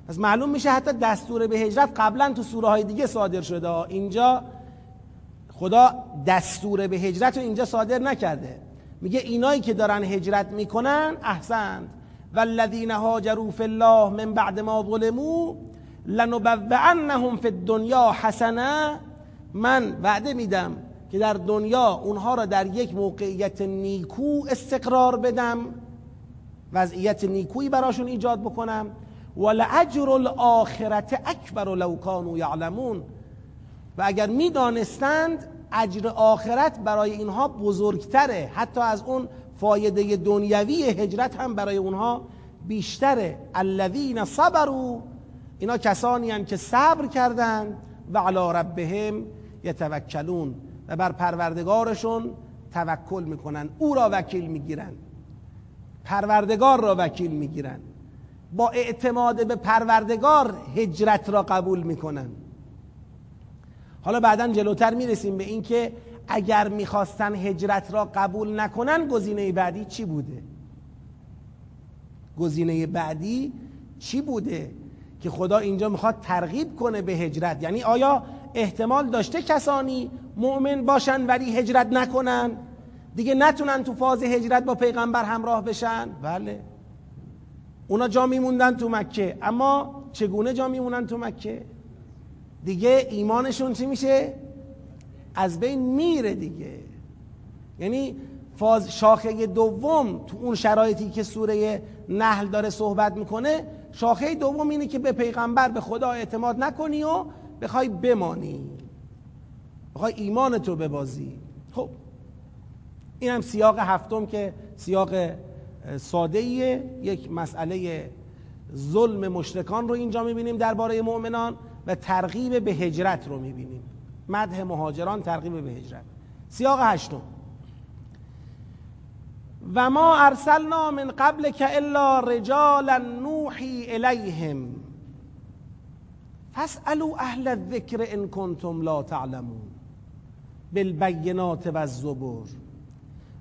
پس معلوم میشه حتی دستور به هجرت قبلا تو سوره های دیگه صادر شده. اینجا خدا دستور به هجرت رو اینجا صادر نکرده. میگه اینایی که دارن هجرت می‌کنن احسنت والذین هاجروا فی الله من بعد ما ظلموا لنبوعنهم فی الدنیا حسنه. من وعده میدم که در دنیا اونها را در یک موقعیت نیکو استقرار بدم وضعیت نیکویی براشون ایجاد بکنم. ولعجر الاخرت اکبر لو کانوا یعلمون. و اگر می‌دانستند اجر آخرت برای اینها بزرگتره حتی از اون فایده دنیوی هجرت هم برای اونها بیشتره. الذین صبروا اینا کسانی هم که صبر کردند و علی ربهم یتوکلون. و بر پروردگارشون توکل می‌کنن. او را وکیل می‌گیرن. پروردگار را وکیل می‌گیرن. با اعتماد به پروردگار هجرت را قبول می‌کنن. حالا بعدا جلوتر می‌رسیم به اینکه اگر می‌خواستن هجرت را قبول نکنن گزینه بعدی چی بوده؟ گزینه بعدی چی بوده که خدا اینجا می‌خواد ترغیب کنه به هجرت؟ یعنی آیا احتمال داشته کسانی مؤمن باشن ولی هجرت نکنن. دیگه نتونن تو فاز هجرت با پیغمبر همراه بشن. بله. اونا جا میموندن تو مکه. اما چگونه جا میمونن تو مکه؟ دیگه ایمانشون چی میشه؟ از بین میره دیگه. یعنی فاز شاخه دوم تو اون شرایطی که سوره نحل داره صحبت می‌کنه شاخه دوم اینه که به پیغمبر به خدا اعتماد نکنی و بخوای بمانی بخوای ایمان تو ببازی. خب این هم سیاق هفتم که سیاق ساده یک مسئله ظلم مشرکان رو اینجا می‌بینیم درباره مؤمنان و ترغیب به هجرت رو می‌بینیم. مدح مهاجران ترغیب به هجرت. سیاق هشتم. و ما ارسلنا من قبل که الا رجالا نوحی الیهم. فاسالو اهل الذکر ان کنتم لا تعلمون بالبینات و الزبر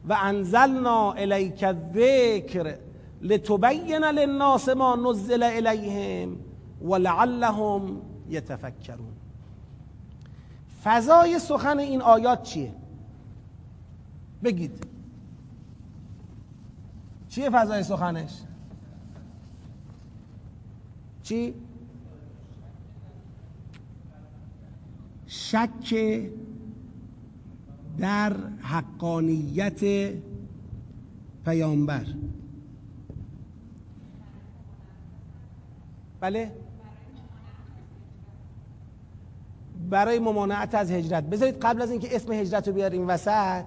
و انزلنا الیک الذکر لتبین للناس ما نزل الیهم ولعلهم یتفکرون فضای سخن این آیات چیه؟ بگید. چیه فضای سخنش؟ چی؟ شک در حقانیت پیامبر. بله؟ برای ممانعت از هجرت. بذارید قبل از اینکه اسم هجرت رو بیاریم وسط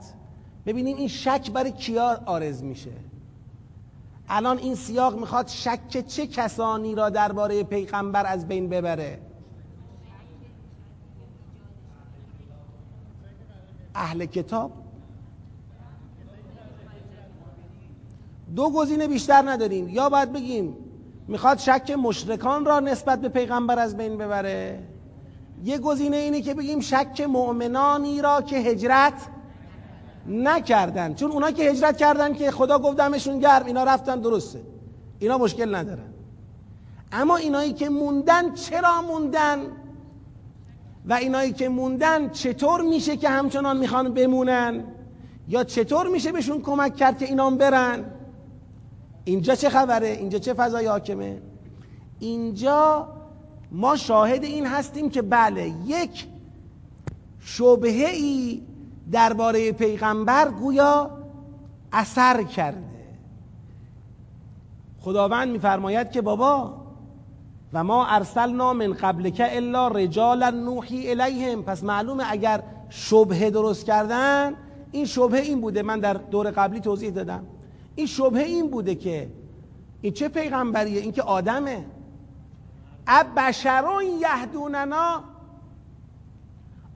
ببینیم این شک برای کیا آرز میشه. الان این سیاق می‌خواد شک چه کسانی را درباره پیغمبر از بین ببره؟ اهل کتاب؟ دو گزینه بیشتر نداریم. یا باید بگیم می‌خواد شک مشرکان را نسبت به پیغمبر از بین ببره. یه گزینه اینه که بگیم شک مؤمنانی را که هجرت نکردن. چون اونا که هجرت کردن که خدا گفت دمشون گرم اینا رفتن درسته. اینا مشکل ندارن. اما اینایی که موندن چرا موندن؟ و اینایی که موندن چطور میشه که همچنان می‌خوان بمونن؟ یا چطور میشه بهشون کمک کرد که اینام برن؟ اینجا چه خبره؟ اینجا چه فضای حاکمه؟ اینجا ما شاهد این هستیم که بله یک شبهه ای درباره پیغمبر گویا اثر کرده. خداوند میفرماید که بابا و ما ارسلنا من قبلک الا رجالا نوحی الیهم. پس معلومه اگر شبهه درست کردن این شبهه این بوده. من در دور قبلی توضیح دادم. این شبهه این بوده که این چه پیغمبریه؟ این که آدمه. اب بشرون یهدوننا.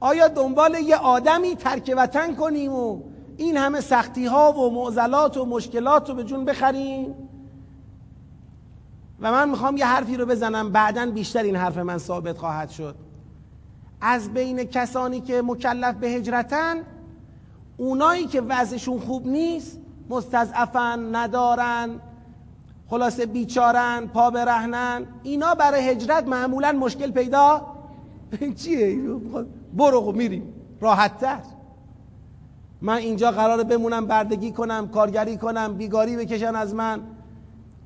آیا دنبال یه آدمی ترک وطن کنیم و این همه سختی ها و معضلات و مشکلات رو به جون بخریم؟ و من می‌خوام یه حرفی رو بزنم. بعدا بیشتر این حرف من ثابت خواهد شد. از بین کسانی که مکلف به هجرتن اونایی که وضعشون خوب نیست مستضعفن ندارن خلاصه بیچارن پا برهنن اینا برای هجرت معمولا مشکل پیدا چیه؟ برو میریم. راحت تر من اینجا قراره بمونم بردگی کنم کارگری کنم بیگاری بکشن از من.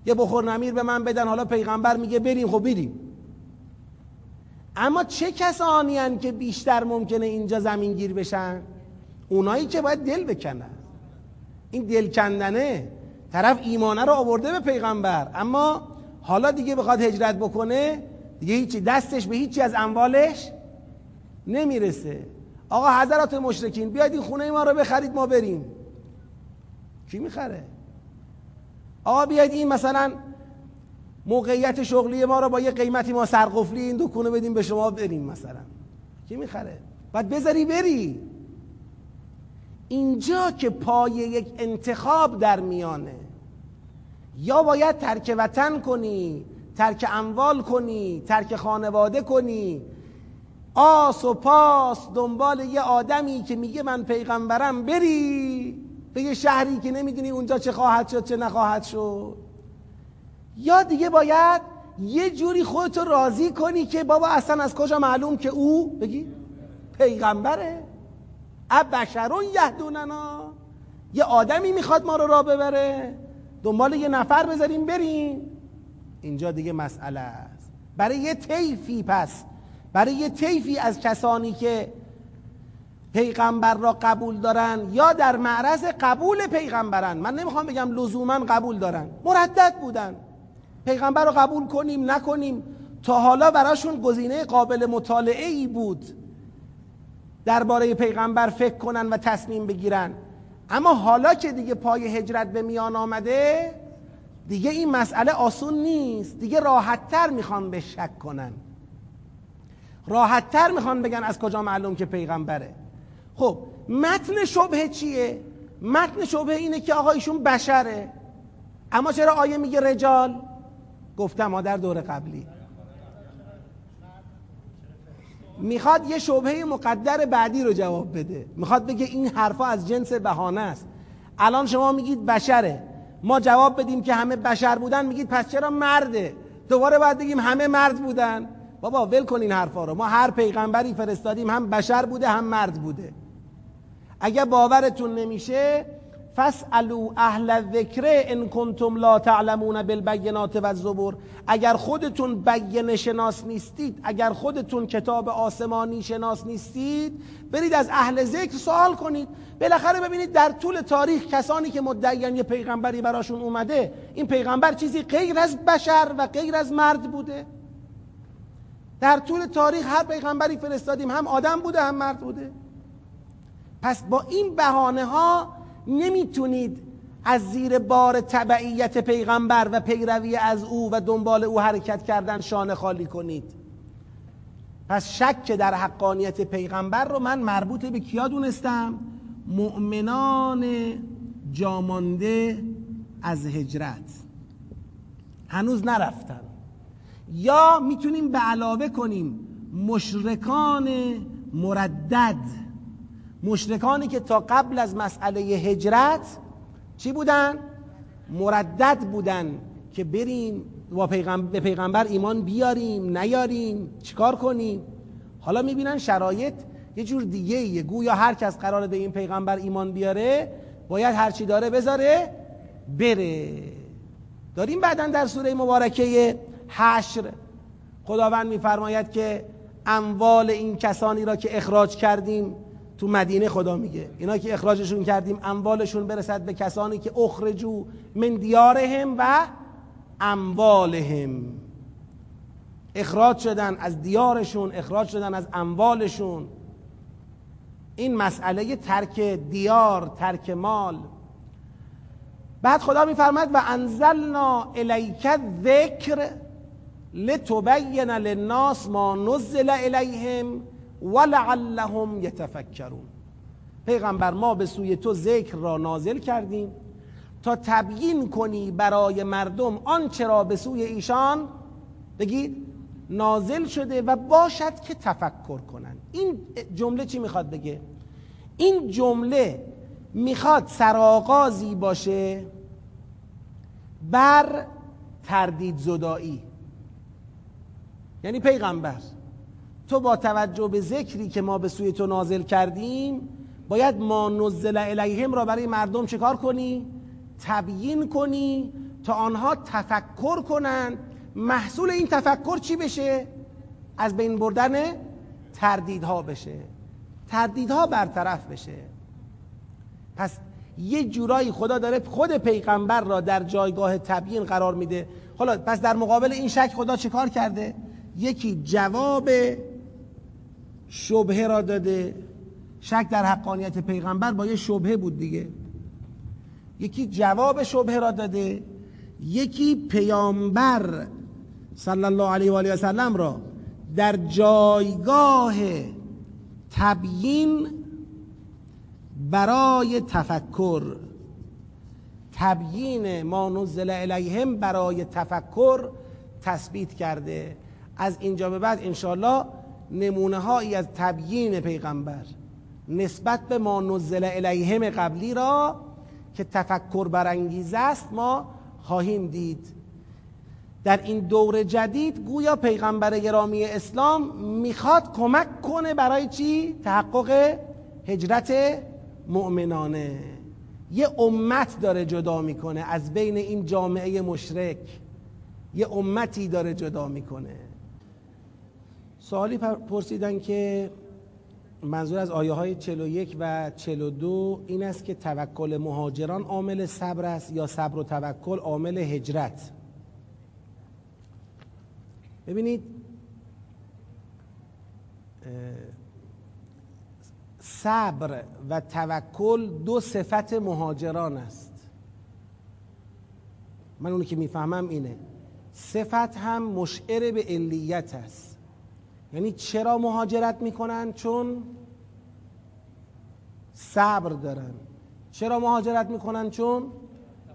یه بخور نمیر به من بدن حالا پیغمبر میگه بریم خب بریم. اما چه کسانی هن که بیشتر ممکنه اینجا زمین گیر بشن؟ اونایی که باید دل بکنن. این دل کندنه طرف ایمانه رو آورده به پیغمبر. اما حالا دیگه بخواد هجرت بکنه دیگه هیچی دستش به هیچی از اموالش نمی‌رسه. آقا حضرات مشرکین بیاید این خونه ما رو بخرید ما بریم. کی می‌خره؟ آقا بیاید این مثلا موقعیت شغلی ما رو با یه قیمتی ما سرقفلی این دکونه بدیم به شما بریم مثلا. کی می‌خره؟ باید بذاری بری. اینجا که پای یک انتخاب در میانه. یا باید ترک وطن کنی ترک اموال کنی ترک خانواده کنی. آس و پاس دنبال یه آدمی که میگه من پیغمبرم بری. به یه شهری که نمی‌دونی اونجا چه خواهد شد چه نخواهد شد. یا دیگه باید یه جوری خودتو راضی کنی که بابا اصلا از کجا معلوم که او بگی پیغمبره. اب بشرون یهدوننا. یه آدمی می‌خواد ما رو را ببره. دنبال یه نفر بذاریم بریم. اینجا دیگه مسئله است. برای یه طیفی پس برای یه طیفی از کسانی که پیغمبر را قبول دارن یا در معرض قبول پیغمبرن؟ من نمی‌خوام بگم لزوما قبول دارن. مردد بودن. پیغمبر رو قبول کنیم نکنیم. تا حالا براشون گزینه قابل مطالعه ای بود درباره پیغمبر فکر کنن و تصمیم بگیرن. اما حالا که دیگه پای هجرت به میان آمده دیگه این مسئله آسون نیست. دیگه راحتتر می‌خوان به شک کنن. راحتتر می‌خوان بگن از کجا معلوم که پیغمبره. خب متن شبه چیه؟ متن شبه اینه که آقا ایشون بشره. اما چرا آیه میگه رجال؟ گفتم ما در دور قبلی. می‌خواد یه شبهه مقدر بعدی رو جواب بده. می‌خواد بگه این حرفا از جنس بهانه است. الان شما میگید بشره. ما جواب بدیم که همه بشر بودن. میگید پس چرا مرده؟ دوباره باید بگیم همه مرد بودن. بابا ول کن این حرفا رو. ما هر پیغمبری فرستادیم هم بشر بوده هم مرد بوده. اگه باورتون نمیشه فاسالو اهل الذکر ان کنتم لا تعلمون بالبینات و الزبر اگر خودتون بینه شناس نیستید اگر خودتون کتاب آسمانی شناس نیستید برید از اهل ذکر سوال کنید. بالاخره ببینید در طول تاریخ کسانی که مدعیان یه پیغمبری براشون اومده این پیغمبر چیزی غیر از بشر و غیر از مرد بوده. در طول تاریخ هر پیغمبری فرستادیم هم آدم بوده هم مرد بوده. پس با این بهانه ها نمی‌تونید از زیر بار تبعیت پیغمبر و پیروی از او و دنبال او حرکت کردن شانه خالی کنید. پس شک در حقانیت پیغمبر رو من مربوط به کیا دونستم؟ مؤمنان جامانده از هجرت. هنوز نرفتن. یا می‌تونیم به علاوه کنیم مشرکان مردد. مشرکانی که تا قبل از مسئله هجرت چی بودن؟ مردد بودن که بریم و پیغمبر به پیغمبر ایمان بیاریم نیاریم چیکار کنیم؟ حالا می‌بینن شرایط یه جور دیگه یه گویا هر کس قراره به این پیغمبر ایمان بیاره باید هرچی داره بذاره بره. داریم بعدا در سوره مبارکه حشر خداوند میفرماید که اموال این کسانی را که اخراج کردیم تو مدینه خدا میگه. اینا که اخراجشون کردیم اموالشون برسد به کسانی که اخرجو من دیارهم و اموالهم. اخراج شدن از دیارشون اخراج شدن از اموالشون. این مسئله ترک دیار ترک مال. بعد خدا میفرماید و انزلنا الیک ذکر لتبین للناس ما نزل الیهم. ولعلهم یتفکرون. پیغمبر ما به سوی تو ذکر را نازل کردیم تا تبیین کنی برای مردم آنچه را به سوی ایشان بگید نازل شده و باشد که تفکر کنند. این جمله چی می‌خواد بگه؟ این جمله می‌خواد سرآغازی باشه بر تردید زدایی. یعنی پیغمبر تو با توجه به ذکری که ما به سوی تو نازل کردیم باید ما نزل الیهم را برای مردم چکار کنی؟ تبیین کنی تا آنها تفکر کنند محصول این تفکر چی بشه؟ از بین بردن تردیدها بشه تردیدها برطرف بشه پس یه جورایی خدا داره خود پیغمبر را در جایگاه تبیین قرار میده حالا پس در مقابل این شک خدا چه کار کرده؟ یکی جواب شبهه را داده. شک در حقانیت پیغمبر با یه شبهه بود دیگه. یکی جواب شبهه را داده. یکی پیامبر صلی الله علیه و آله سلم را در جایگاه تبیین برای تفکر. تبیین ما نزل الیهم برای تفکر تثبیت کرده. از اینجا به بعد انشاءالله نمونه هایی از تبیین پیغمبر نسبت به ما نزل الیهم قبلی را که تفکر برانگیز است ما خواهیم دید. در این دور جدید گویا پیغمبر گرامی اسلام می‌خواد کمک کنه برای چی؟ تحقق هجرت مؤمنانه. یه امت داره جدا می‌کنه از بین این جامعه مشرک. یه امتی داره جدا می‌کنه. سوالی پرسیدن که منظور از آیه های 41 و 42 این است که توکل مهاجران عامل صبر است یا صبر و توکل عامل هجرت؟ ببینید صبر و توکل دو صفت مهاجران است. من اونی که می‌فهمم اینه. صفت هم مشعر به علیت است. یعنی چرا مهاجرت می‌کنن؟ چون صبر دارن. چرا مهاجرت می‌کنن؟ چون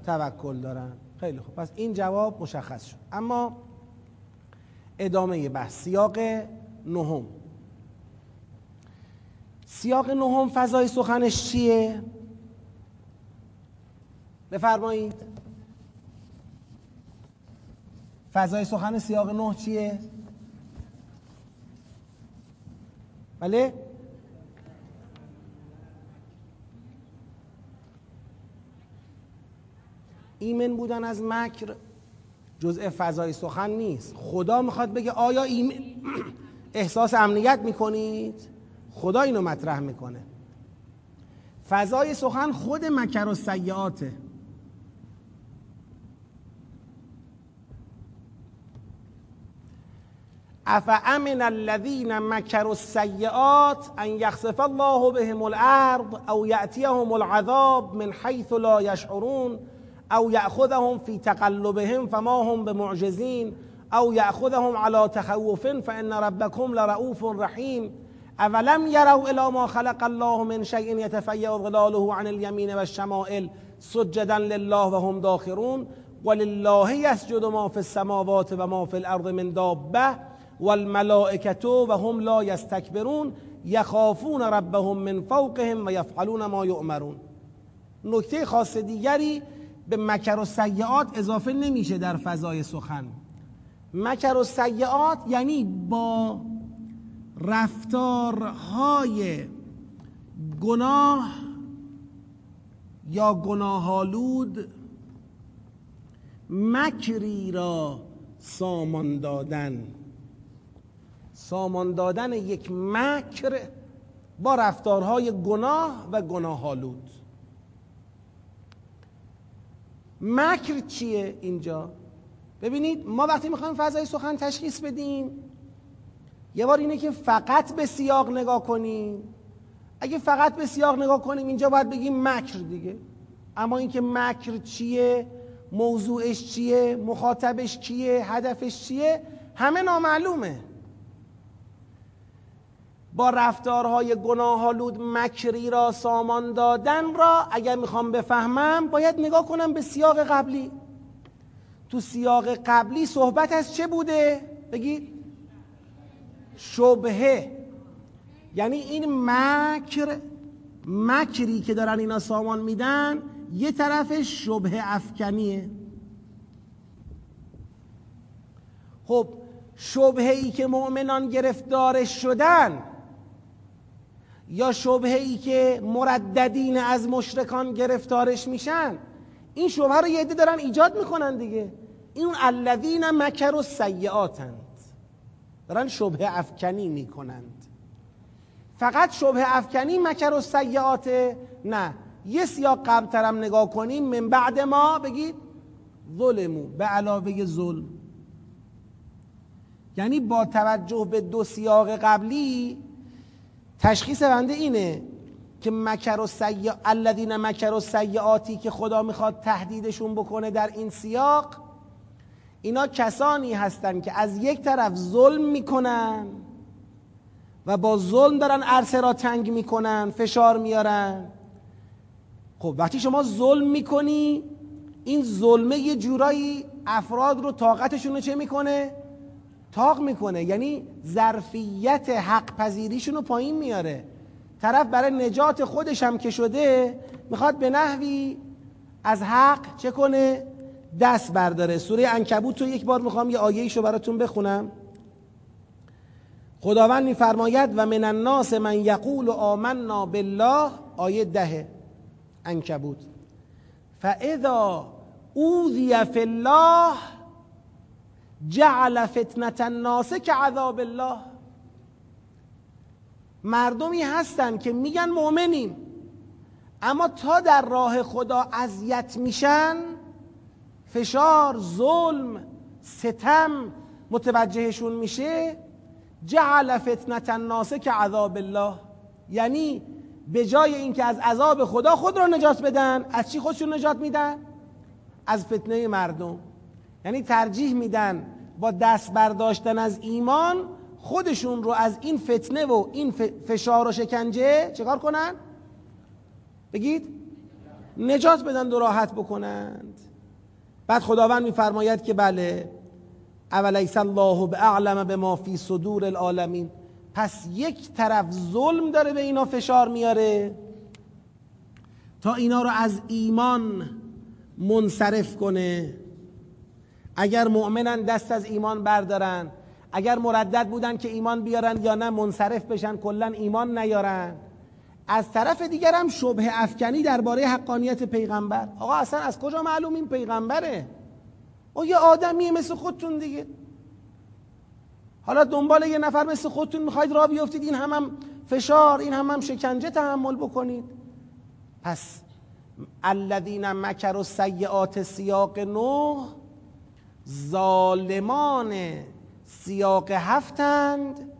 توکل دارن. خیلی خوب. پس این جواب مشخص شد. اما ادامه بحث. سیاق نهم. سیاق نهم فضای سخنش چیه؟ بفرمایید. فضای سخن سیاق نه چیه؟ بله؟ ایمن بودن از مکر جزء فضای سخن نیست. خدا می‌خواد بگه آیا ایمن احساس امنیت می‌کنید؟ خدا اینو مطرح می‌کنه. فضای سخن خود مکر و سیعاته افامن الذین مکروا السیئات ان یخسف الله بهم الارض او یأتیهم العذاب من حیث لا یشعرون او یأخذهم فی تقلبهم فما هم بمعجزین او یأخذهم على تخوف فان ربکم لرؤوف رحیم اولم یروا الى ما خلق الله من شیء یتفیأ ظلاله عن الیمین والشمائل سجدا لله وهم داخرون ولله یسجد ما فی السماوات و ما الارض من دابه والملائکه و هم لا یستکبرون یخافون ربهم من فوقهم و یفعلون ما یؤمرون. نکته خاص دیگری به مکر و سیعات اضافه نمیشه در فضای سخن. مکر و سیعات یعنی با رفتارهای گناه یا گناهالود مکری را سامان دادن. سامان دادن یک مکر با رفتارهای گناه و گناهالود مکر چیه اینجا؟ ببینید ما وقتی می‌خوایم فضای سخن تشخیص بدیم یه بار اینه که فقط به سیاق نگاه کنیم. اگه فقط به سیاق نگاه کنیم اینجا باید بگیم مکر دیگه. اما اینکه مکر چیه موضوعش چیه مخاطبش کیه هدفش چیه همه نامعلومه. با رفتارهای گناهالود مکری را سامان دادن را اگر می‌خوام بفهمم باید نگاه کنم به سیاق قبلی. تو سیاق قبلی صحبت از چه بوده؟ بگید شبهه. یعنی این مکر مکری که دارن اینا سامان میدن یه طرف شبه افکنیه. خب شبهه ای که مؤمنان گرفتارش شدن یا شبهه ای که مرددین از مشرکان گرفتارش میشن این شبهه رو یه عده دارن ایجاد می‌کنن دیگه. این الذین مکر و سیعاتند دارن شبه افکنی می‌کنند. فقط شبه افکنی مکر و سیعاته نه. یه سیاق قبل ترم نگاه کنیم. من بعد ما بگید ظلمو به علاوه ظلم. یعنی با توجه به دو سیاق قبلی تشخیص بنده اینه که مکر و سیع الذین مکر و سیعاتی که خدا می‌خواد تهدیدشون بکنه در این سیاق اینا کسانی هستند که از یک طرف ظلم می‌کنن و با ظلم دارن عرصه را تنگ می‌کنن فشار میارن. خب وقتی شما ظلم می‌کنی این ظلمه یه جورایی افراد رو طاقتشون رو چه می‌کنه؟ تاق می‌کنه. یعنی ظرفیت حق پذیریشون رو پایین میاره. طرف برای نجات خودش هم که شده می‌خواد به نحوی از حق چه کنه؟ دست برداره. سوره انکبوت رو یک بار می‌خوام یه آیه براتون بخونم. خداوند میفرماید و من الناس من یقول آمنا بالله. آیه ده انکبوت فاذا اوذی فی الله جعل فتنة الناس که عذاب الله. مردمی هستن که میگن مؤمنیم. اما تا در راه خدا اذیت میشن فشار ظلم ستم متوجهشون میشه جعل فتنة الناس که عذاب الله. یعنی به جای اینکه از عذاب خدا خود را نجات بدن از چی خودشون نجات میدن؟ از فتنه مردم. یعنی ترجیح میدن با دست برداشتن از ایمان خودشون رو از این فتنه و این فشار و شکنجه چکار کنن؟ بگید؟ نجات بدن و راحت بکنند. بعد خداوند میفرماید که بله اولیس الله به اعلم به ما فی صدور العالمین. پس یک طرف ظلم داره به اینا فشار میاره. تا اینا رو از ایمان منصرف کنه. اگر مؤمنن دست از ایمان بردارن اگر مردد بودن که ایمان بیارن یا نه منصرف بشن کلا ایمان نیارن. از طرف دیگر هم شبه افکنی درباره حقانیت پیغمبر. آقا اصلا از کجا معلوم این پیغمبره؟ او یه آدمیه مثل خودتون دیگه. حالا دنبال یه نفر مثل خودتون می‌خواید را بیفتید این هم, هم فشار این هم, هم شکنجه تحمل بکنید. پس الذین مکر و سیعات سیاق نه ظالمان سیاق هفتند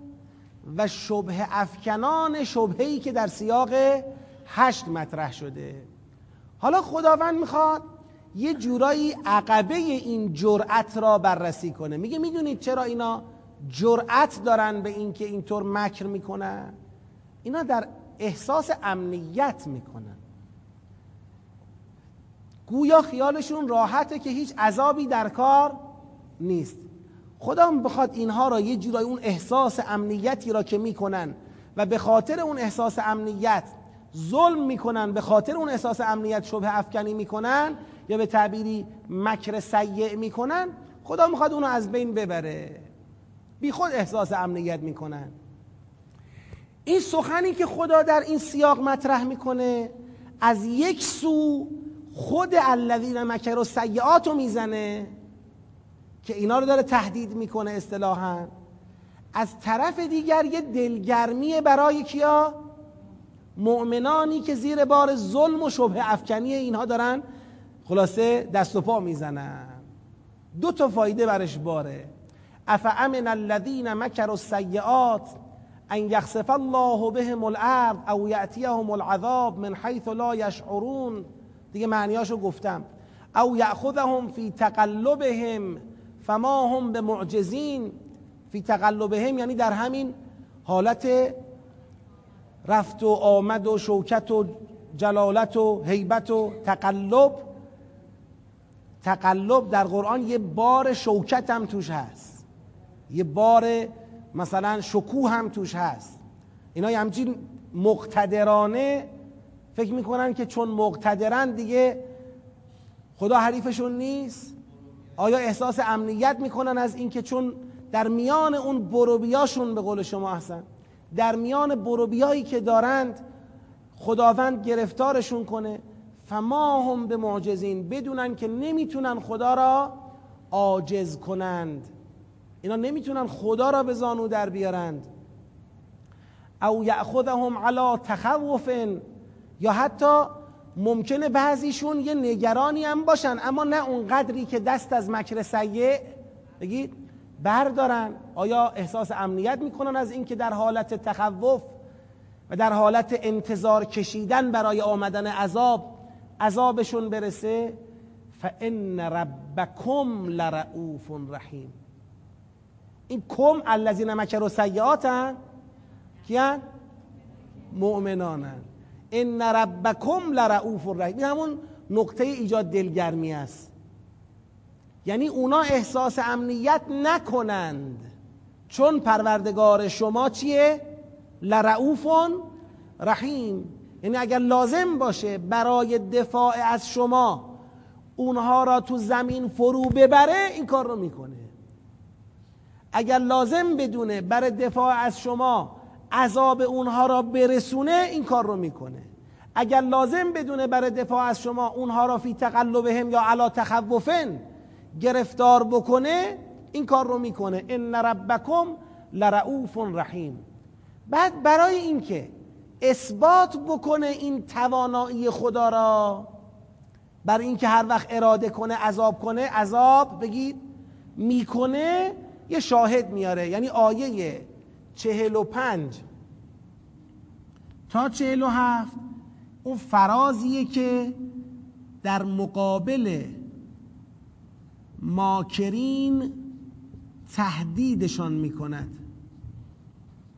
و شبه افکنان شبهی که در سیاق هشت مطرح شده. حالا خداوند می‌خواد یه جورایی عقبه این جرأت را بررسی کنه. میگه می‌دونید چرا اینا جرأت دارن به اینکه اینطور مکر می‌کنن؟ اینا در احساس امنیت می‌کنن. گویا خیالشون راحته که هیچ عذابی در کار نیست. خدا بخواد اینها را یه جورایی اون احساس امنیتی را که می‌کنن و به خاطر اون احساس امنیت ظلم می‌کنن به خاطر اون احساس امنیت شبه افکنی می‌کنن یا به تعبیری مکر سیع می‌کنن خدا می‌خواد اونو از بین ببره. بی خود احساس امنیت می‌کنن. این سخنی که خدا در این سیاق مطرح می‌کنه از یک سو خود الذین مکر و سیعات رو می‌زنه که اینا رو داره تهدید می‌کنه اصطلاحا. از طرف دیگر یه دلگرمی برای کیا؟ مؤمنانی که زیر بار ظلم و شبه افکنی اینها دارن خلاصه دست و پا می‌زنن. دو تا فایده برش باره. افامن الذین مکروا السیئات ان یخسف الله بهم الارض او یاتیهم العذاب من حیث لا یشعرون. دیگه معنیاشو گفتم. او یاخذهم فی تقلبهم فما هم به معجزین. فی تقلبهم یعنی در همین حالت رفت و آمد و شوکت و جلالت و حیبت و تقلب. تقلب در قرآن یه بار شوکت هم توش هست. یه بار مثلا شکوه هم توش هست. اینا همچین مقتدرانه فکر می‌کنن که چون مقتدرن دیگه خدا حریفشون نیست؟ آیا احساس امنیت می‌کنن از اینکه چون در میان اون بروبیاشون به قول شما هستن؟ در میان بروبیایی که دارند خداوند گرفتارشون کنه. فما هم به معجزین بدونن که نمی‌تونن خدا را عاجز کنند. اینا نمی‌تونن خدا را به زانو در بیارند. او یأخذهم علی تخوف. یا حتی ممکنه بعضیشون یه نگرانی هم باشن اما نه اون قدری که دست از مکر سیع بگید بردارن. آیا احساس امنیت می‌کنن از اینکه در حالت تخوف و در حالت انتظار کشیدن برای آمدن عذاب عذابشون برسه؟ فان ربکم لرؤوف رحیم. این کم الذین مکروا سیئات کیان؟ مؤمنانن. ان ربکم لرؤوف رحیم. این همون نقطه ایجاد دلگرمی است. یعنی اونا احساس امنیت نکنند. چون پروردگار شما چیه؟ لرؤوف رحیم. یعنی اگر لازم باشه برای دفاع از شما اونها را تو زمین فرو ببره این کار رو می‌کنه. اگر لازم بدونه برای دفاع از شما عذاب اونها را برسونه این کار رو می‌کنه. اگر لازم بدونه برای دفاع از شما اونها را فی تقلبهم یا علا تخوفن گرفتار بکنه این کار رو می‌کنه. ان ربکم لرعوف رحیم. بعد برای اینکه اثبات بکنه این توانایی خدا را برای اینکه هر وقت اراده کنه عذاب کنه عذاب بگید می‌کنه یه شاهد میاره. یعنی آیه چهل و پنج. تا چهل و هفت اون فرازیه که در مقابل ماکرین تهدیدشان می‌کند.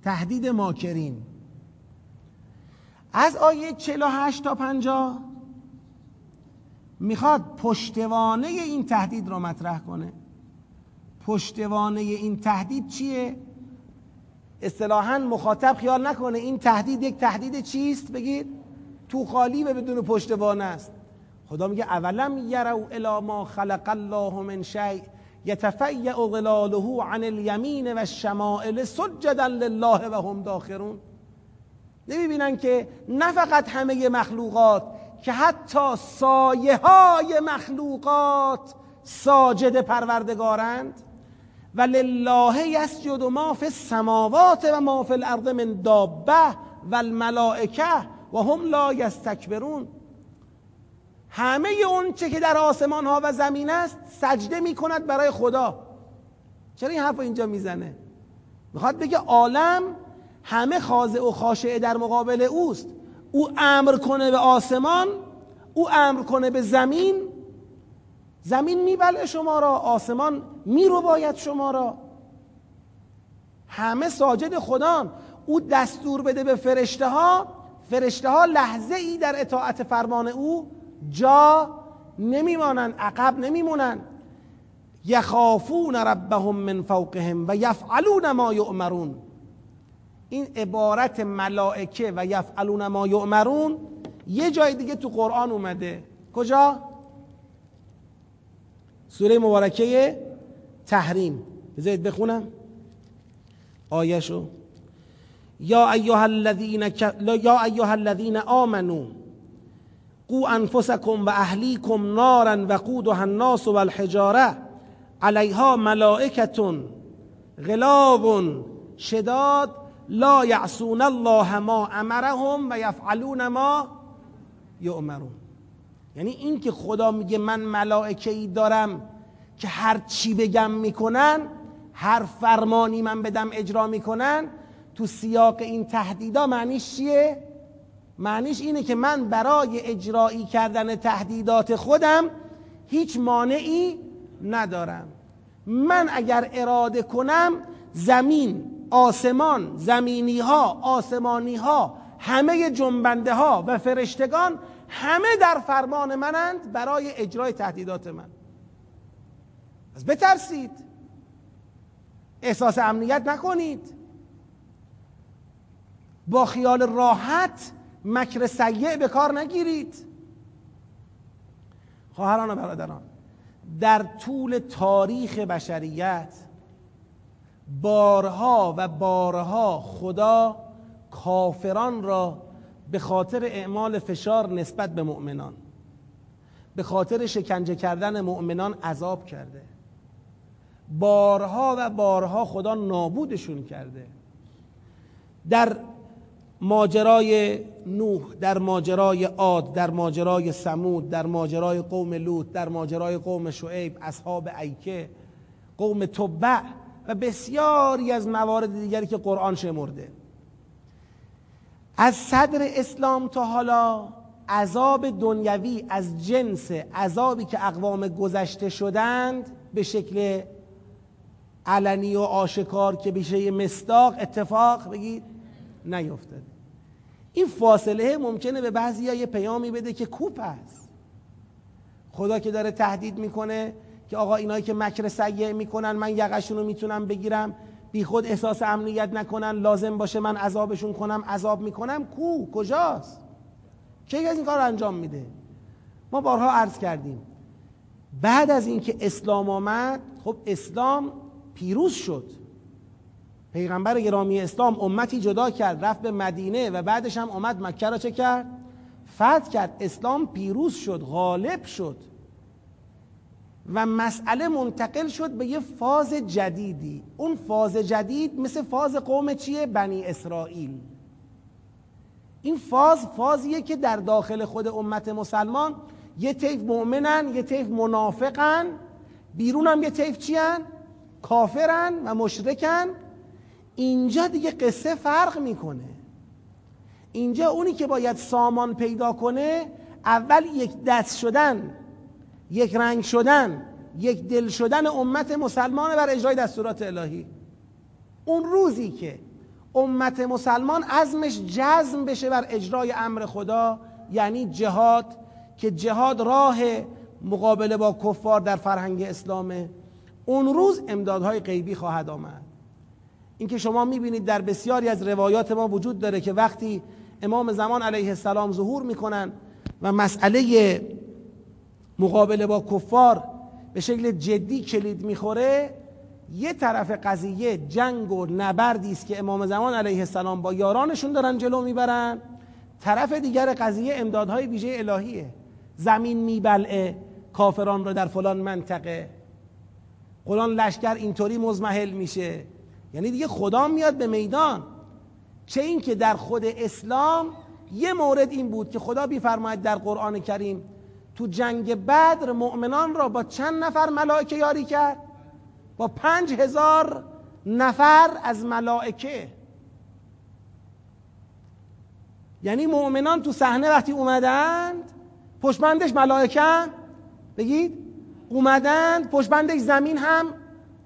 تهدید ماکرین. از آیه 48 تا 50 می‌خواد پشتوانه این تهدید را مطرح کنه. پشتوانه این تهدید چیه؟ اصطلاحا مخاطب خیال نکنه این تهدید یک تهدید چیست؟ بگید تو خالی و بدون پشتوانه است. خدا میگه اولم یرو الی ما خلق الله من شیء یتفیع ظلاله عن الیمین و الشمائل سجدا لله و هم داخرون. نمی‌بینن که نه فقط همه مخلوقات که حتی سایه های مخلوقات ساجد پروردگارند. و لله یسجد ما فی السماوات و ما فی الارض من دابه و الملائکه و هم لا یستکبرون. همه اون چه که در آسمان ها و زمین است سجده می کند برای خدا. چرا این حرف اینجا می‌زنه؟ می‌خواد بگه عالم همه خاضع و خاشعه در مقابل اوست. او امر کنه به آسمان او امر کنه به زمین زمین میبله شما را آسمان میرو باید شما را. همه ساجد خدان او دستور بده به فرشته ها فرشته ها لحظه ای در اطاعت فرمان او جا نمیمانند عقب نمیمونند. یخافون ربهم من فوقهم و یفعلون ما یؤمرون. این عبارت ملائکه و یفعلون ما یؤمرون یه جای دیگه تو قرآن اومده. کجا؟ سوره مبارکه تحریم. بذارید بخونم. آیشو یا ایها الذین یا ایها الذین آمنو قو انفسکم و اهلیکم نارا وقودها الناس والحجاره علیها ملائکتون غلاب شداد لا یعصون الله ما امرهم و یفعلون ما یؤمرون. یعنی این که خدا میگه من ملائکه ای دارم که هر چی بگم می‌کنن هر فرمانی من بدم اجرا می‌کنن تو سیاق این تهدیدا معنیش چیه؟ معنیش اینه که من برای اجرایی کردن تهدیدات خودم هیچ مانعی ندارم من اگر اراده کنم زمین آسمان زمینی ها آسمانی ها همه جنبنده ها و فرشتگان همه در فرمان منند برای اجرای تهدیدات من. از بترسید. احساس امنیت نکنید. با خیال راحت مکر سیع به کار نگیرید. خواهران و برادران در طول تاریخ بشریت بارها و بارها خدا کافران را به خاطر اعمال فشار نسبت به مؤمنان. به خاطر شکنجه کردن مؤمنان عذاب کرده. بارها و بارها خدا نابودشون کرده. در ماجرای نوح در ماجرای عاد در ماجرای سمود در ماجرای قوم لوط در ماجرای قوم شعیب اصحاب ایکه قوم تبع و بسیاری از موارد دیگری که قرآن شمرده. از صدر اسلام تا حالا عذاب دنیوی از جنس عذابی که اقوام گذشته شدند به شکل علنی و آشکار که بشه مستاق اتفاق بگید نیفتاده. این فاصله ممکنه به بعضی یه پیامی بده که کوپ است. خدا که داره تهدید می‌کنه که آقا اینایی که مکر سیع می‌کنن من یقشون رو می‌تونم بگیرم بی خود احساس امنیت نکنن لازم باشه من عذابشون کنم عذاب می‌کنم؟ کو؟ کجاست؟ کی از این کار انجام میده؟ ما بارها عرض کردیم. بعد از اینکه اسلام آمد خب اسلام پیروز شد. پیغمبر گرامی اسلام امتی جدا کرد رفت به مدینه و بعدش هم اومد مکه را چه کرد؟ فتح کرد. اسلام پیروز شد غالب شد. و مسئله منتقل شد به یه فاز جدیدی. اون فاز جدید مثل فاز قوم چیه؟ بنی اسرائیل. این فاز فازیه که در داخل خود امت مسلمان یه طیف مؤمنن یه طیف منافقن بیرون هم یه طیف چیان؟ کافرن و مشرکن. اینجا دیگه قصه فرق می‌کنه. اینجا اونی که باید سامان پیدا کنه اول یک دست شدن. یک رنگ شدن یک دل شدن امت مسلمان بر اجرای دستورات الهی. اون روزی که امت مسلمان عزمش جزم بشه بر اجرای امر خدا یعنی جهاد که جهاد راه مقابله با کفار در فرهنگ اسلامه اون روز امدادهای غیبی خواهد آمد. اینکه شما می‌بینید در بسیاری از روایات ما وجود داره که وقتی امام زمان علیه السلام ظهور می‌کنن و مسئله مقابله با کفار به شکل جدی کلید می‌خوره یه طرف قضیه جنگ و نبردی است که امام زمان علیه السلام با یارانشون دارن جلو می‌برن. طرف دیگر قضیه امدادهای ویژه الهیه. زمین میبلعه کافران رو در فلان منطقه. قرآن لشکر اینطوری مزمحل میشه. یعنی دیگه خدا میاد به میدان. چه اینکه در خود اسلام یه مورد این بود که خدا بیفرماید در قرآن کریم تو جنگ بدر مؤمنان را با چند نفر ملائکه یاری کرد؟ با پنج هزار نفر از ملائکه. یعنی مؤمنان تو صحنه وقتی اومدند پشمندش ملائکه بگید اومدند پشمندش زمین هم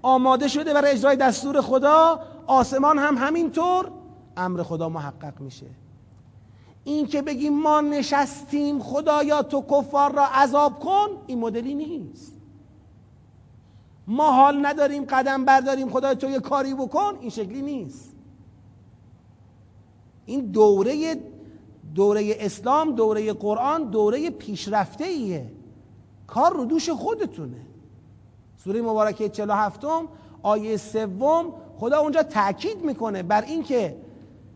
آماده شده برای اجرای دستور خدا آسمان هم همینطور امر خدا محقق میشه. این که بگیم ما نشستیم خدایا تو کفار را عذاب کن این مدلی نیست. ما حال نداریم قدم برداریم خدای تو یه کاری بکن این شکلی نیست. این دوره دوره اسلام دوره قرآن دوره پیشرفته ایه کار رو دوش خودتونه. سوره مبارکه 47 آیه سوم خدا اونجا تاکید می‌کنه بر اینکه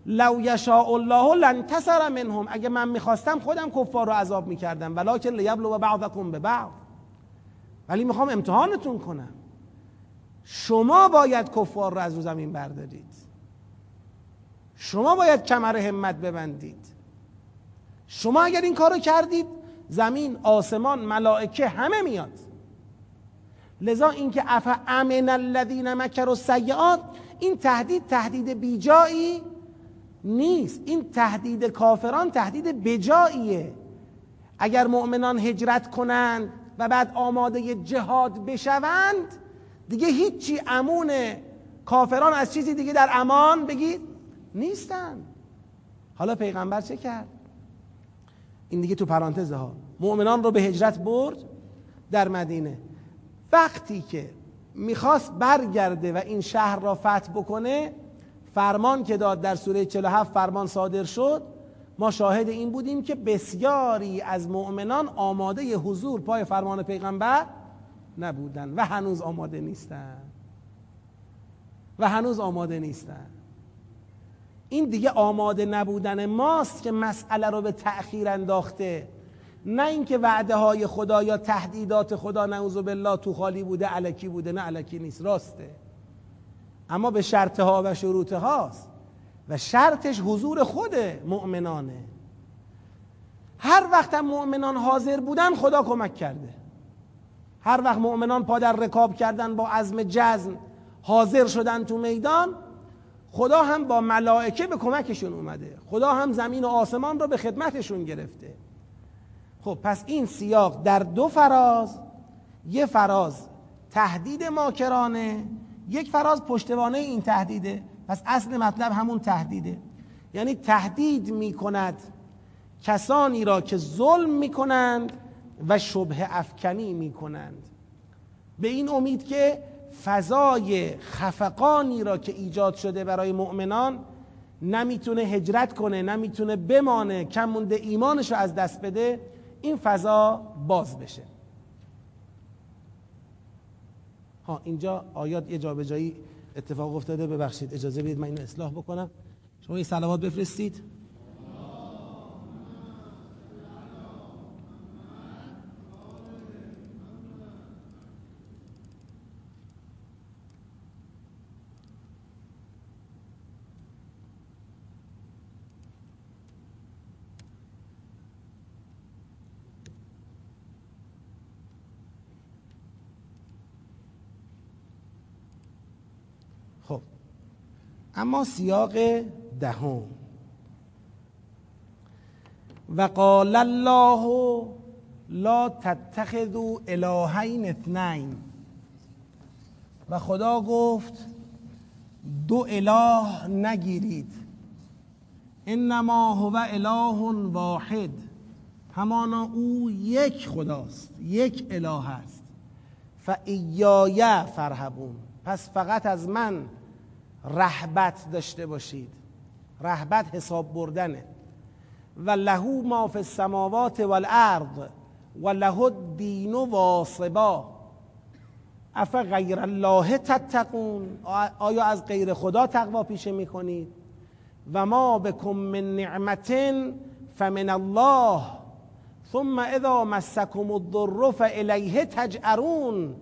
لو یشاء الله لانتصر منهم. اگه من می‌خواستم خودم کفار رو عذاب می‌کردم. ولکن لیبلو بعضکم به بعض. ولی می‌خوام امتحانتون کنم. شما باید کفار رو از رو زمین بردارید. شما باید کمر همت ببندید. شما اگر این کارو کردید زمین آسمان ملائکه همه میاد. لذا اینکه اف امن الذین مکروا السیئات این تهدید تهدید بیجایی نیست. این تهدید کافران تهدید بجاییه. اگر مؤمنان هجرت کنند و بعد آماده جهاد بشوند دیگه هیچی امون کافران از چیزی دیگه در امان بگید نیستن. حالا پیغمبر چه کرد؟ این دیگه تو پرانتزه ها. مؤمنان رو به هجرت برد در مدینه. وقتی که می‌خواست برگرده و این شهر را فتح بکنه فرمان که داد در سوره 47 فرمان صادر شد ما شاهد این بودیم که بسیاری از مؤمنان آماده حضور پای فرمان پیغمبر نبودن و هنوز آماده نیستن. و هنوز آماده نیستن. این دیگه آماده نبودن ماست که مسئله رو به تأخیر انداخته. نه اینکه وعده های خدا یا تهدیدات خدا نعوذ بالله تو خالی بوده علکی بوده نه علکی نیست راسته. اما به شرط ها و شروط هاست و شرطش حضور خود مؤمنانه. هر وقت مؤمنان حاضر بودن خدا کمک کرده. هر وقت مؤمنان پا در رکاب کردن با عزم جزم حاضر شدن تو میدان خدا هم با ملائکه به کمکشون اومده. خدا هم زمین و آسمان رو به خدمتشون گرفته. خب پس این سیاق در دو فراز. یه فراز تهدید ماکرانه یک فراز پشتوانه این تهدیده. پس اصل مطلب همون تهدیده. یعنی تهدید می‌کند کسانی را که ظلم می‌کنند و شبه افکنی می‌کنند. به این امید که فضای خفقانی را که ایجاد شده برای مؤمنان نمی‌تونه هجرت کنه نمی‌تونه بمانه کم ایمانش رو از دست بده این فضا باز بشه. ها اینجا آیات یه جابجایی اتفاق افتاده ببخشید اجازه بدید من اینو اصلاح بکنم. شما این سلوات بفرستید. اما سیاق دهم. و قال الله لا تتخذوا الهین اثنین. و خدا گفت دو اله نگیرید. انما هو اله واحد. همانا او یک خداست یک اله است. ایای فرهبون پس فقط از من رهبت داشته باشید. رهبت حساب بردنه. و لهو ما فی السماوات والارض و له الدین واصبا. اف غیر الله تتقون؟ آیا از غیر خدا تقوا پیشه می‌کنید؟ و ما بکم من نعمت فمن الله ثم اذا مسکم الضر فالیه تجعرون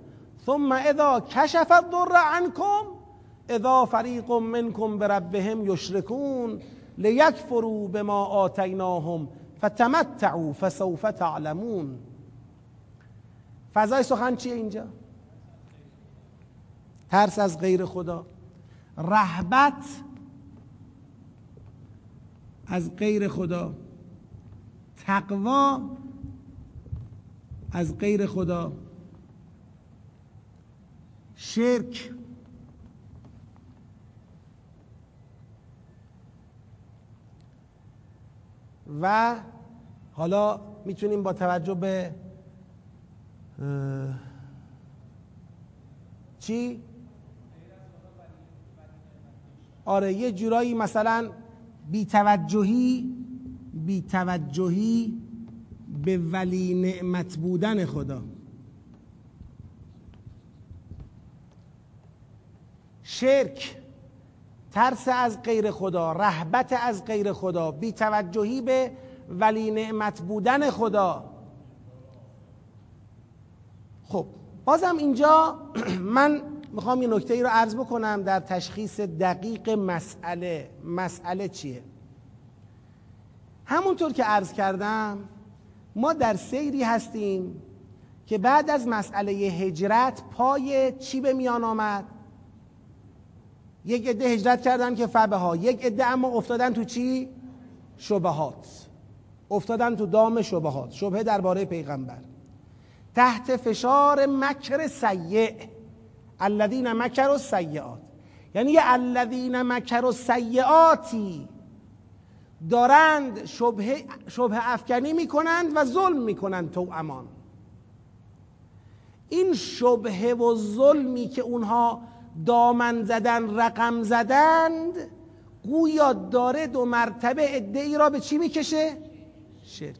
ثم اذا کشف الضر عنکم اذا فریق منکم بربهم یشرکون لیکفروا بما آتیناهم فتمتعوا فسوف تعلمون. فضای سخن چیه اینجا؟ ترس از غیر خدا. رهبت از غیر خدا. تقوا از غیر خدا. شرک و حالا می‌تونیم با توجه به چی؟ آره یه جورایی مثلا بیتوجهی بیتوجهی به ولی نعمت بودن خدا شرک ترس از غیر خدا رهبت از غیر خدا بیتوجهی به ولی نعمت بودن خدا. خب بازم اینجا من می‌خوام یه نکته ای رو عرض بکنم در تشخیص دقیق مسئله. مسئله چیه؟ همونطور که عرض کردم ما در سیری هستیم که بعد از مسئله هجرت پای چی به میان آمد؟ یک عده هجرت کردن که فبه ها. یک عده اما افتادن تو چی؟ شبهات. افتادن تو دام شبهات. شبهه درباره پیغمبر. تحت فشار مکر سیع. الذین مکر و سیعات یعنی الذین مکر و سیعاتی دارند شبه, شبه افکنی می‌کنند و ظلم می‌کنند تو امان. این شبه و ظلمی که اونها دامن زدن رقم زدند. گویا داره دو مرتبه ادعی را به چی می‌کشه؟ شرک.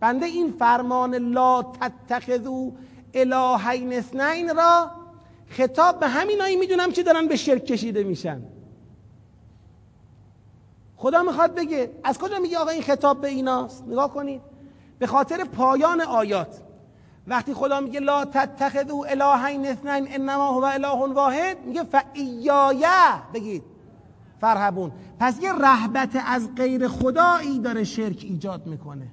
بنده این فرمان لا تتخذو الهین اثنین را خطاب به همینایی می‌دونم که دارن به شرک کشیده میشن. خدا می‌خواد بگه. از کجا میگه آقا این خطاب به ایناست؟ نگاه کنید. به خاطر پایان آیات. وقتی خدا میگه لا تتخذوا الهین اثنین انما هو اله واحد میگه فایایه بگید. فرهبون پس یه رهبت از غیر خدایی داره شرک ایجاد می‌کنه.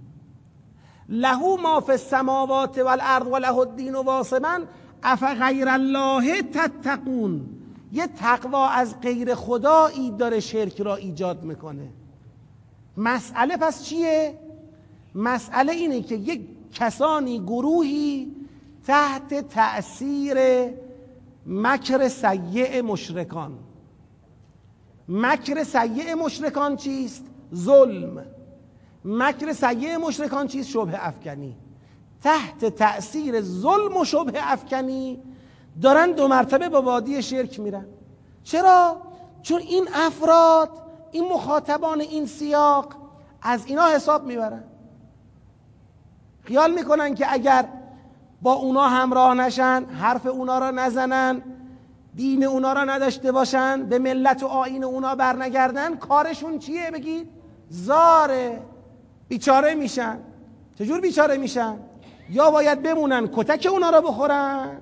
لهو ما فی السماوات والارض و له الدین واصبا اف غیر الله تتقون. یه تقوا از غیر خدایی داره شرک را ایجاد می‌کنه. مسئله پس چیه؟ مسئله اینه که یک کسانی گروهی تحت تأثیر مکر سیع مشرکان مکر سیع مشرکان چیست؟ ظلم مکر سیع مشرکان چیست؟ شبه افکنی تحت تأثیر ظلم و شبه افکنی دارن دو مرتبه با وادی شرک میرن چرا؟ چون این افراد این مخاطبان این سیاق از اینا حساب می‌برن خیال می‌کنن که اگر با اونا همراه نشن حرف اونا را نزنن دین اونا را نداشته باشن به ملت و آین اونا برنگردن کارشون چیه؟ بگید زاره. بیچاره میشن. چجور بیچاره میشن؟ یا باید بمونن کتک اونا را بخورن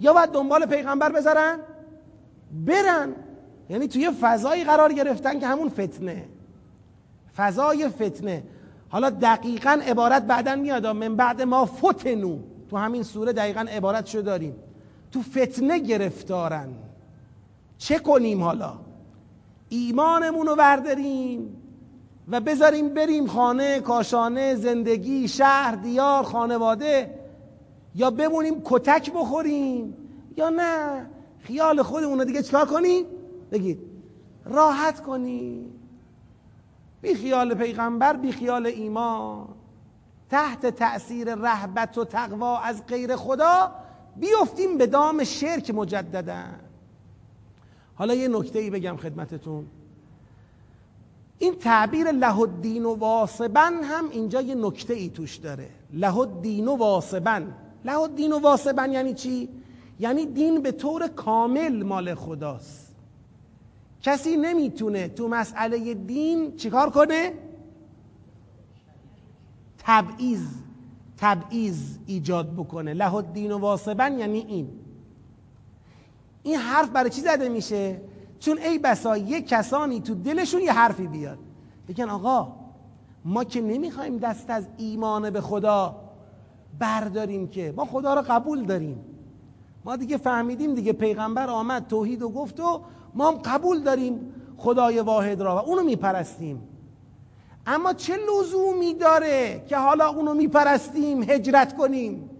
یا باید دنبال پیغمبر بذارن برن. یعنی توی فضایی قرار گرفتن که همون فتنه. فضای فتنه. حالا دقیقا عبارت بعدا میاد من بعد ما فتنو. تو همین سوره دقیقا عبارت شو داریم. تو فتنه گرفتارن. چه کنیم حالا؟ ایمانمون رو ورداریم و بذاریم بریم خانه کاشانه زندگی شهر دیار خانواده. یا بمونیم کتک بخوریم. یا نه؟ خیال خودمون دیگه چکار کنیم؟ بگید. راحت کنیم. بی خیال پیغمبر بی خیال ایمان. تحت تأثیر رهبت و تقوا از غیر خدا بیفتیم به دام شرک مجددا. حالا یه نکته ای بگم خدمتتون. این تعبیر له الدین و واسبن هم اینجا یه نکته ای توش داره. له الدین و واسبن له الدین و واسبن یعنی چی؟ یعنی دین به طور کامل مال خداست. کسی نمی‌تونه تو مسئله دین چیکار کنه؟ تبعیض تبعیض ایجاد بکنه. له الدین و واسبن یعنی این. این حرف برای چی زده میشه؟ چون ای بسا یه کسانی تو دلشون یه حرفی بیاد. بگن آقا ما که نمی‌خوایم دست از ایمان به خدا برداریم که ما خدا رو قبول داریم. ما دیگه فهمیدیم دیگه پیغمبر آمد توحید و گفت و ما هم قبول داریم خدای واحد را و اونو میپرستیم. اما چه لزومی داره که حالا اونو میپرستیم هجرت کنیم؟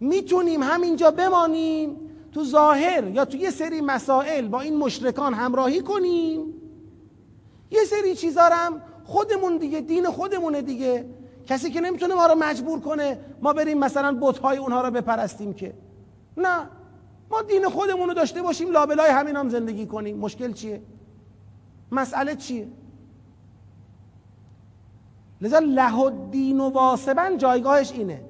می‌تونیم همینجا بمانیم تو ظاهر یا تو یه سری مسائل با این مشرکان همراهی کنیم؟ یه سری چیزا هم خودمون دیگه دین خودمونه دیگه. کسی که نمی‌تونه ما رو مجبور کنه ما بریم مثلا بتهای اونها رو بپرستیم که. نه. ما دین خودمون رو داشته باشیم لابلای همین هم زندگی کنیم. مشکل چیه؟ مسئله چیه؟ لذا له الدین و واسبن جایگاهش اینه.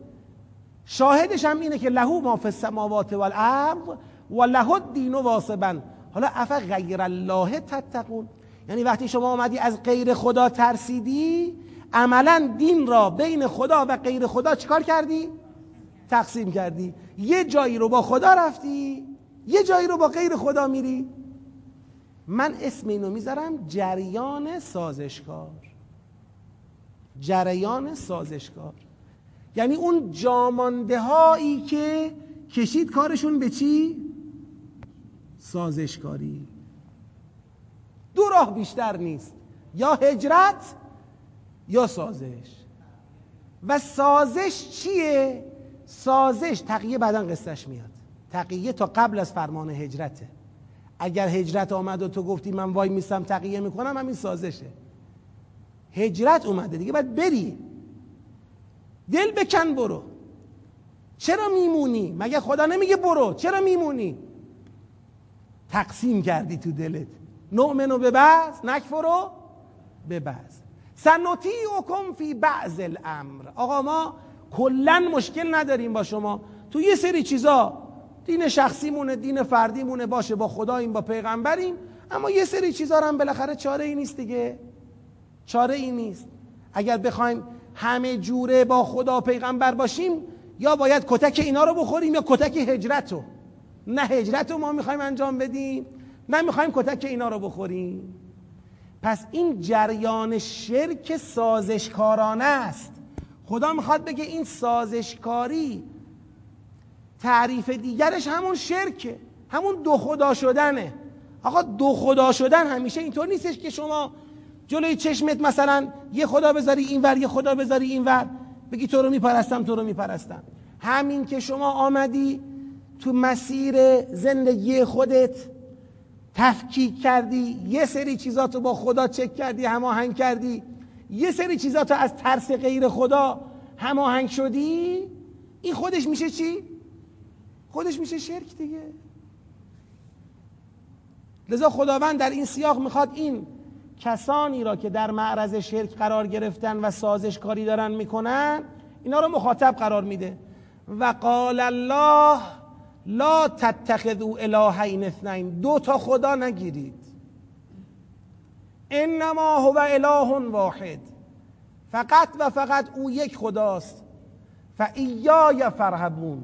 شاهدش هم اینه که لهو ما فی السماوات والارض و له الدین و واسبن حالا اف غیر الله تتقون؟ یعنی وقتی شما آمدی از غیر خدا ترسیدی عملا دین را بین خدا و غیر خدا چیکار کردی؟ تقسیم کردی. یه جایی رو با خدا رفتی یه جایی رو با غیر خدا میری. من اسم اینو می‌ذارم جریان سازشکار. جریان سازشکار. یعنی اون جامانده هایی که کشید کارشون به چی؟ سازشکاری. دو راه بیشتر نیست. یا هجرت یا سازش. و سازش چیه؟ سازش تقیه بعدا قصهش میاد. تقیه تا قبل از فرمان هجرته. اگر هجرت آمد و تو گفتی من وای میستم تقیه می‌کنم همین سازشه. هجرت اومده دیگه باید بری. دل بکن برو. چرا میمونی؟ مگه خدا نمیگه برو. چرا میمونی؟ تقسیم کردی تو دلت. نؤمنو به بعض نکفرو به سنوتی کم فی بعض الامر. آقا ما کلا مشکل نداریم با شما. تو یه سری چیزا دین شخصیمونه دین فردیمونه باشه با خداییم با پیغمبریم اما یه سری چیزا هم بالاخره چاره ای نیست دیگه. چاره ای نیست. اگر بخوایم همه جوره با خدا پیغمبر باشیم یا باید کتک اینا رو بخوریم یا کتک هجرت رو. نه هجرت رو ما می‌خوایم انجام بدیم نه می‌خوایم کتک اینا رو بخوریم. پس این جریان شرک سازشکارانه است. خدا می‌خواد بگه این سازشکاری تعریف دیگرش همون شرکه همون دو خدا شدنه. آقا دو خدا شدن همیشه اینطور نیستش که شما جلوی چشمت مثلا یه خدا بذاری اینور یه خدا بذاری اینور بگی تو رو میپرستم تو رو میپرستم. همین که شما آمدی تو مسیر زندگی خودت تفکیک کردی یه سری چیزاتو با خدا چک کردی هماهنگ کردی. یه سری چیزاتو از ترس غیر خدا هماهنگ شدی این خودش میشه چی؟ خودش میشه شرک دیگه. لذا خداوند در این سیاق می‌خواد این کسانی را که در معرض شرک قرار گرفتن و سازشکاری دارن می‌کنن اینا رو مخاطب قرار میده. و قال الله لا تتخذوا الهین اثنین. دو تا خدا نگیرید. انما هو اله واحد. فقط و فقط او یک خداست. و ایای فرهبون.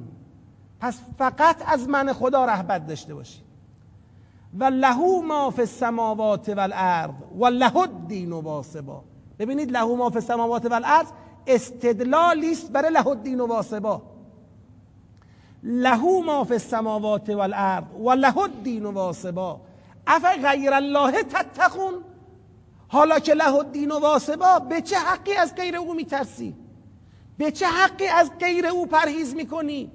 پس فقط از من خدا رهبت داشته باشید. و لهو ما فی السماوات والارض و له الدین واسبا. ببینید لهو ما فی السماوات والارض استدلالی است برای له الدین واسبا. لهو ما فی السماوات والارض و له الدین واسبا. اف غیر الله تتقون؟ حالا که له الدین واسبا به چه حقی از غیر او میترسی؟ به چه حقی از غیر او پرهیز می‌کنی؟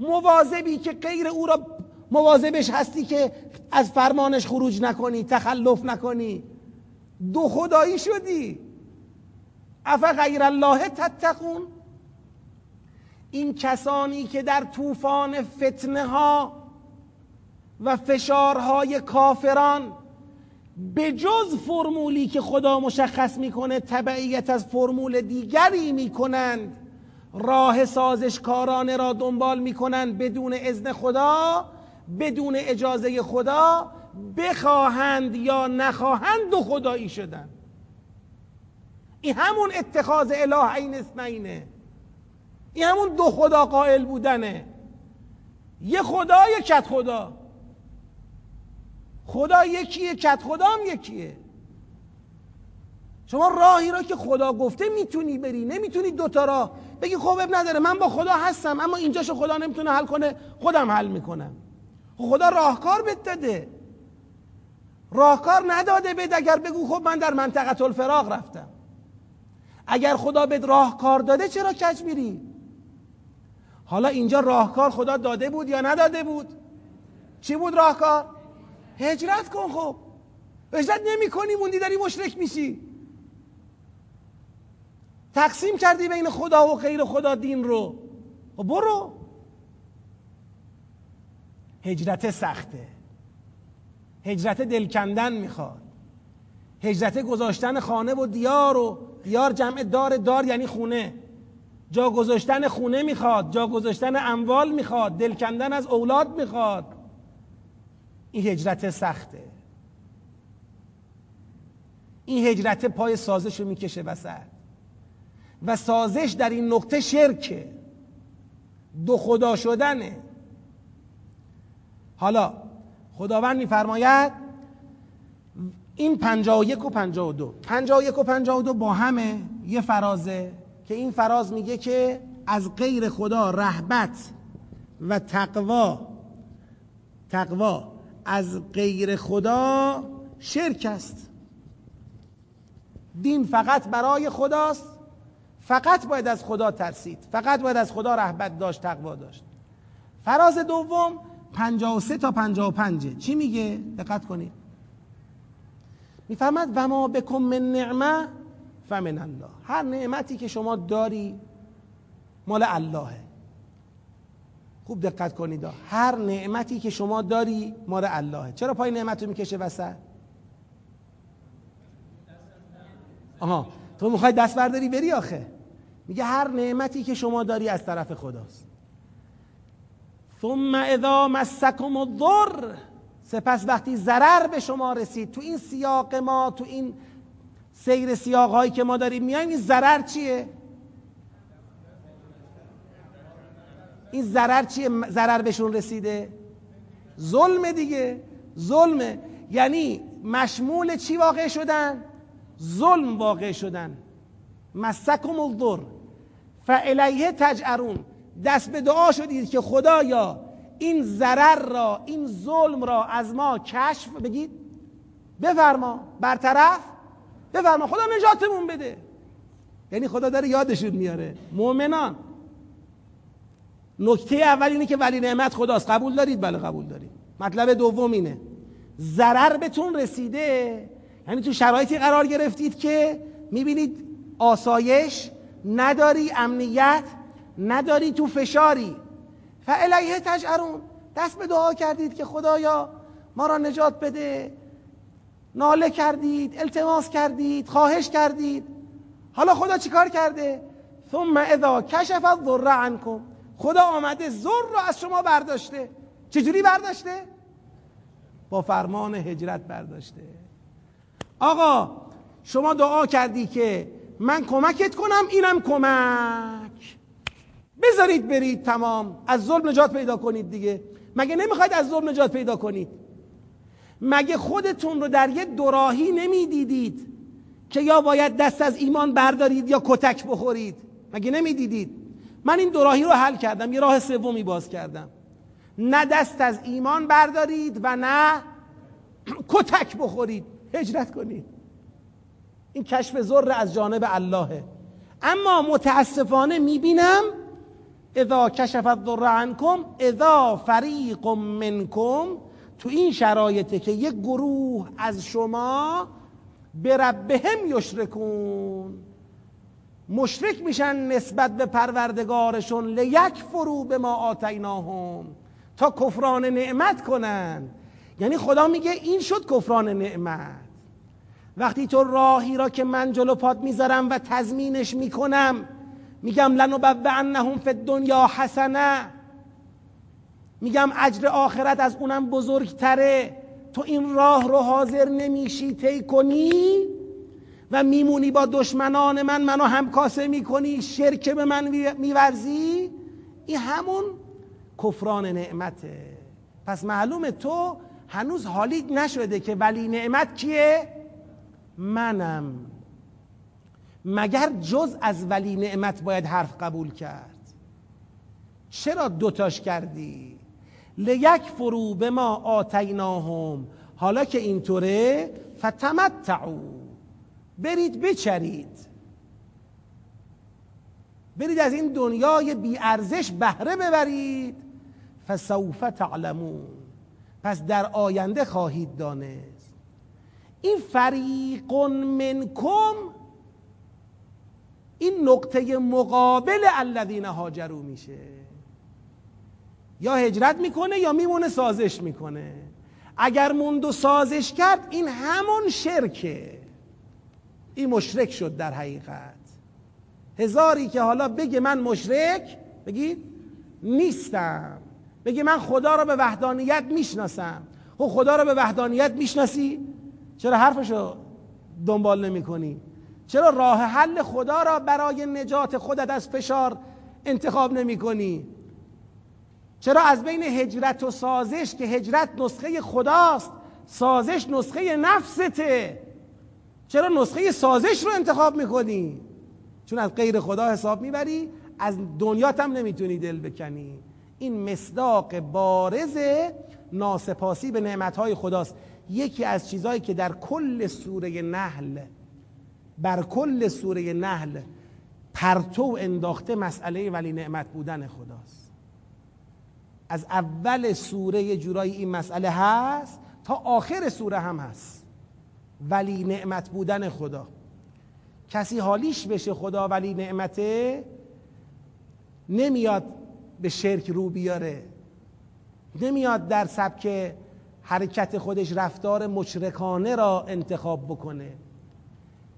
مواظبی که غیر او را مواظبش هستی که از فرمانش خروج نکنی تخلف نکنی. دو خدایی شدی. اف غیر الله تتقون؟ این کسانی که در طوفان فتنه ها و فشارهای کافران به جز فرمولی که خدا مشخص می‌کنه تبعیت از فرمول دیگری می‌کنند راه سازشکارانه را دنبال می‌کنند بدون اذن خدا بدون اجازه خدا بخواهند یا نخواهند دو خدایی شدن. این همون اتخاذ اله این اسمینه. این همون دو خدا قائل بودنه. یه خدا یه کت خدا. خدا یکیه کت خدا هم یکیه. شما راهی را که خدا گفته می‌تونی بری نمی‌تونی دوتا راه. بگی خب اب نداره من با خدا هستم اما اینجاشو خدا نمی‌تونه حل کنه خودم حل می‌کنم. خب خدا راهکار داده. راهکار نداده بد اگر بگو خب من در منطقه الفراغ رفتم. اگر خدا بهت راهکار داده چرا کج میری؟ حالا اینجا راهکار خدا داده بود یا نداده بود؟ چی بود راهکار؟ هجرت کن خب. هجرت نمی کنی موندی داری مشرک میشی. تقسیم کردی بین خدا و غیر خدا دین رو. خب برو. هجرت سخته. هجرت دلکندن می‌خواد. هجرت گذاشتن خانه و دیار و دیار جمع دار دار یعنی خونه. جا گذاشتن خونه می‌خواد جا گذاشتن اموال می‌خواد دلکندن از اولاد می‌خواد. این هجرت سخته. این هجرت پای سازش رو می‌کشه وسط. و سازش در این نقطه شرکه. دو خدا شدنه. حالا خداوند میفرماید این پنجا و یک و پنجا و دو. پنجا و یک و پنجا و دو با همه یه فرازه که این فراز میگه که از غیر خدا رهبت و تقوا تقوا از غیر خدا شرک است. دین فقط برای خداست. فقط باید از خدا ترسید. فقط باید از خدا رهبت داشت تقوا داشت. فراز دوم 53 تا 55 چی میگه؟ دقت کنید. می‌فهمد و ما بکن من نعمه فمن الله. هر نعمتی که شما داری مال اللهه خوب دقت کنید. هر نعمتی که شما داری مال اللهه چرا پای نعمت رو می‌کشه وسط؟ آها تو می‌خوای دست برداری بری آخه. میگه هر نعمتی که شما داری از طرف خداست. ثم اذا مسکم الضر سپس وقتی ضرر به شما رسید تو این سیاق ما تو این سیر سیاق هایی که ما داریم میایم این ضرر چیه؟ این ضرر چیه؟ ضرر بهشون رسیده؟ ظلم دیگه ظلمه یعنی مشمول چی واقع شدن؟ ظلم واقع شدن. مسکم الضر. فالیه تجعرون. دست به دعا شدید که خدایا این ضرر را این ظلم را از ما کشف بگید. بفرما. برطرف. بفرما. خدا نجاتمون بده. یعنی خدا داره یادشون میاره. مؤمنان نکته اول اینه که ولی نعمت خداست. قبول دارید؟ بله قبول دارید مطلب دوم اینه. ضرر بهتون رسیده یعنی تو شرایطی قرار گرفتید که می‌بینید آسایش نداری امنیت نداری تو فشاری. فعلیه تجعرون. دست به دعا کردید که خدایا ما را نجات بده. ناله کردید التماس کردید خواهش کردید. حالا خدا چیکار کرده؟ ثم اذا کشف الضر عنکم. خدا آمده زر رو از شما برداشته. چجوری برداشته؟ با فرمان هجرت برداشته. آقا شما دعا کردی که من کمکت کنم اینم کمک. بذارید برید تمام. از ظلم نجات پیدا کنید دیگه. مگه نمی‌خواید از ظلم نجات پیدا کنید؟ مگه خودتون رو در یه دوراهی نمی‌دیدید که یا باید دست از ایمان بردارید یا کتک بخورید؟ مگه نمی‌دیدید؟ من این دوراهی رو حل کردم. یه راه سومی باز کردم. نه دست از ایمان بردارید و نه کتک بخورید. هجرت کنید. این کشف ذر از جانب اللهه. اما متاسفانه می‌بینم اذا کشف الضر عنکم اذا فریق منکم تو این شرایطه که یک گروه از شما به ربهم یشرکون. مشرک میشن نسبت به پروردگارشون لیک فرو به ما آتیناهم. تا کفران نعمت کنن. یعنی خدا میگه این شد کفران نعمت. وقتی تو راهی را که من جلو پات می‌ذارم و تضمینش می‌کنم میگم لنبوعنهم فی الدنیا حسنه. میگم اجر آخرت از اونم بزرگتره. تو این راه رو حاضر نمیشی طی کنی؟ و میمونی با دشمنان من منو همکاسه می‌کنی شرک به من میورزی؟ این همون کفران نعمته. پس معلومه تو هنوز حالیت نشده که ولی نعمت کیه؟ منم. مگر جز از ولی نعمت باید حرف قبول کرد؟ چرا دوتاش کردی؟ لیک فرو به ما آتیناهم. حالا که اینطوره فتمتعو. برید بچرید. برید از این دنیای بی ارزش بهره ببرید. فسوف تعلمون. پس در آینده خواهید دانست. این فریق منکم این نقطه مقابل الذین هاجرو میشه. یا هجرت می‌کنه یا میمونه سازش می‌کنه. اگر موند و سازش کرد این همون شرکه. این مشرک شد در حقیقت. هزاری که حالا بگه من مشرک بگید نیستم. بگه من خدا را به وحدانیت می‌شناسم. خب خدا را به وحدانیت می‌شناسی؟ چرا حرفشو دنبال نمی کنی چرا راه حل خدا را برای نجات خودت از فشار انتخاب نمی کنی چرا از بین هجرت و سازش که هجرت نسخه خداست سازش نسخه نفسته؟ چرا نسخه سازش رو انتخاب می‌کنی؟ چون از غیر خدا حساب می‌بری از دنیات هم نمی‌تونی دل بکنی. این مصداق بارز ناسپاسی به نعمتهای خداست. یکی از چیزهایی که در کل سوره نحل بر کل سوره نحل پرتو انداخته مسئله ولی نعمت بودن خداست. از اول سوره جورایی این مسئله هست تا آخر سوره هم هست. ولی نعمت بودن خدا. کسی حالیش بشه خدا ولی نعمته نمیاد به شرک رو بیاره. نمیاد در سبک حرکت خودش رفتار مشرکانه را انتخاب بکنه.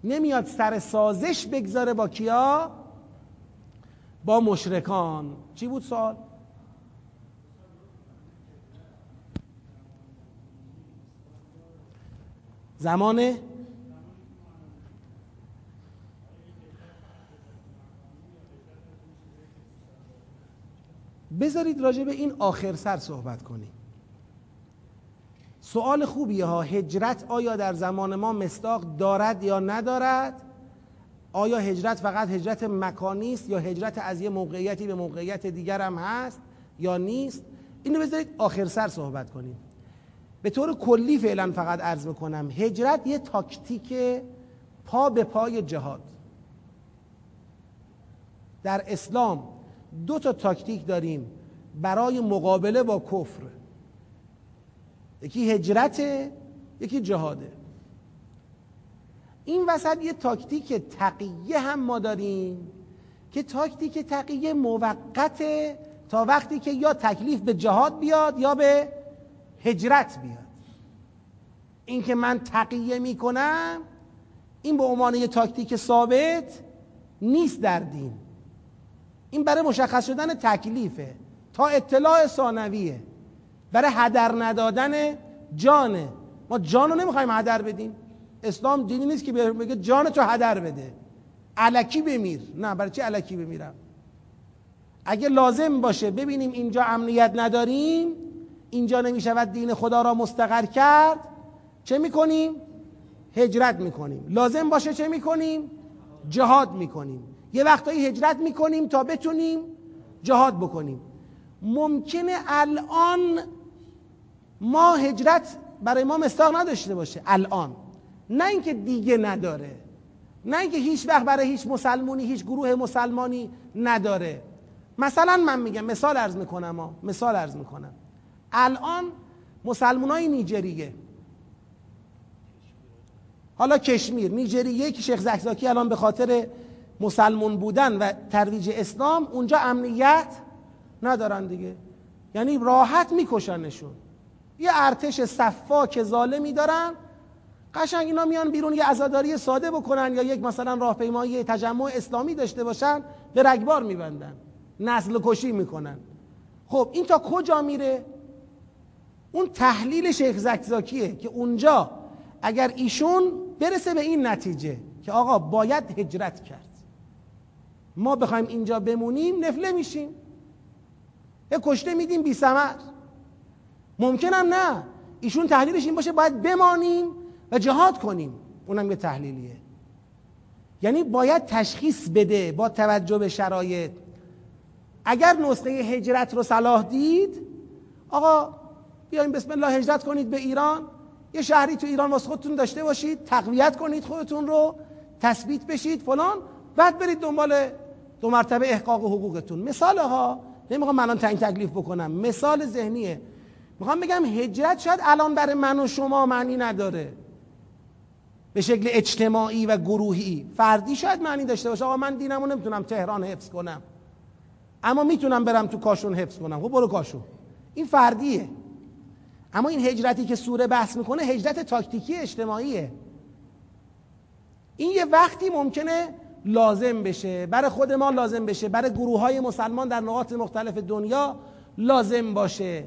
نمیاد سر سازش بگذاره با کیا؟ با مشرکان. چی بود سوال؟ زمان بذارید راجع به این آخر سر صحبت کنیم. سوال خوبیه ها هجرت آیا در زمان ما مستاق دارد یا ندارد؟ آیا هجرت فقط هجرت مکانی است یا هجرت از یه موقعیتی به موقعیت دیگر هم هست یا نیست؟ اینو بذارید آخر سر صحبت کنیم. به طور کلی فعلا فقط عرض می‌کنم هجرت یه تاکتیک پا به پای جهاد. در اسلام دو تا تاکتیک داریم برای مقابله با کفر. یکی هجرته یکی جهاده این وسط یه تاکتیک تقیه هم ما داریم که تاکتیک تقیه موقته تا وقتی که یا تکلیف به جهاد بیاد یا به هجرت بیاد. این که من تقیه می‌کنم این به عنوان یه تاکتیک ثابت نیست در دین. این برای مشخص شدن تکلیفه. تا اطلاع ثانویه. برای هدر ندادن جانه. ما جان رو نمی‌خوایم هدر بدیم. اسلام دینی نیست که بگه جان تو هدر بده. علکی بمیر. نه برای چی علکی بمیرم؟ اگه لازم باشه ببینیم اینجا امنیت نداریم اینجا نمی‌شود دین خدا را مستقر کرد چه می‌کنیم؟ هجرت می‌کنیم. لازم باشه چه می‌کنیم؟ جهاد می‌کنیم. یه وقتایی هجرت می‌کنیم تا بتونیم جهاد بکنیم. ممکنه الان ما هجرت برای ما مستاق نداشته باشه. الان. نه اینکه دیگه نداره. نه اینکه هیچ وقت برای هیچ مسلمونی هیچ گروه مسلمانی نداره. مثلا من میگم مثال ارز می‌کنم مثال ارز می‌کنم. الان مسلمان های نیجریه. حالا کشمیر نیجریه که شیخ زکزاکی الان به خاطر مسلمون بودن و ترویج اسلام اونجا امنیت ندارن دیگه. یعنی راحت میکشنشون. یه ارتش صفاک ظالمی دارن. قشنگ اینا میان بیرون یه عزاداری ساده بکنن یا یک مثلا راهپیمایی تجمع اسلامی داشته باشن به رگبار میبندن. نسل کشی می‌کنن. خب این تا کجا میره؟ اون تحلیل شیخ زکزاکیه که اونجا اگر ایشون برسه به این نتیجه که آقا باید هجرت کرد. ما بخوایم اینجا بمونیم نفله میشیم. یه کشته میدیم بی سمر ممکنم نه. ایشون تحلیلش این باشه باید بمانیم و جهاد کنیم. اونم یه تحلیلیه. یعنی باید تشخیص بده با توجه به شرایط. اگر نسخه هجرت رو صلاح دید آقا بیایم بسم الله هجرت کنید به ایران. یه شهری تو ایران واسه خودتون داشته باشید تقویت کنید خودتون رو تثبیت بشید فلان بعد برید دنبال دو مرتبه احقاق حقوقتون. مثال ها نمی‌خوام من الان تعیین تکلیف بکنم. مثال ذهنیه. می‌خوام بگم هجرت شاید الان برای من و شما معنی نداره. به شکل اجتماعی و گروهی. فردی شاید معنی داشته باشه. آقا من دینمو نمی‌تونم تهران حفظ کنم. اما می‌تونم برم تو کاشون حفظ کنم. خب برو کاشون این فردیه. اما این هجرتی که سوره بحث می‌کنه هجرت تاکتیکی اجتماعیه. این یه وقتی ممکنه لازم بشه برای خود ما لازم بشه برای گروه های مسلمان در نقاط مختلف دنیا لازم باشه.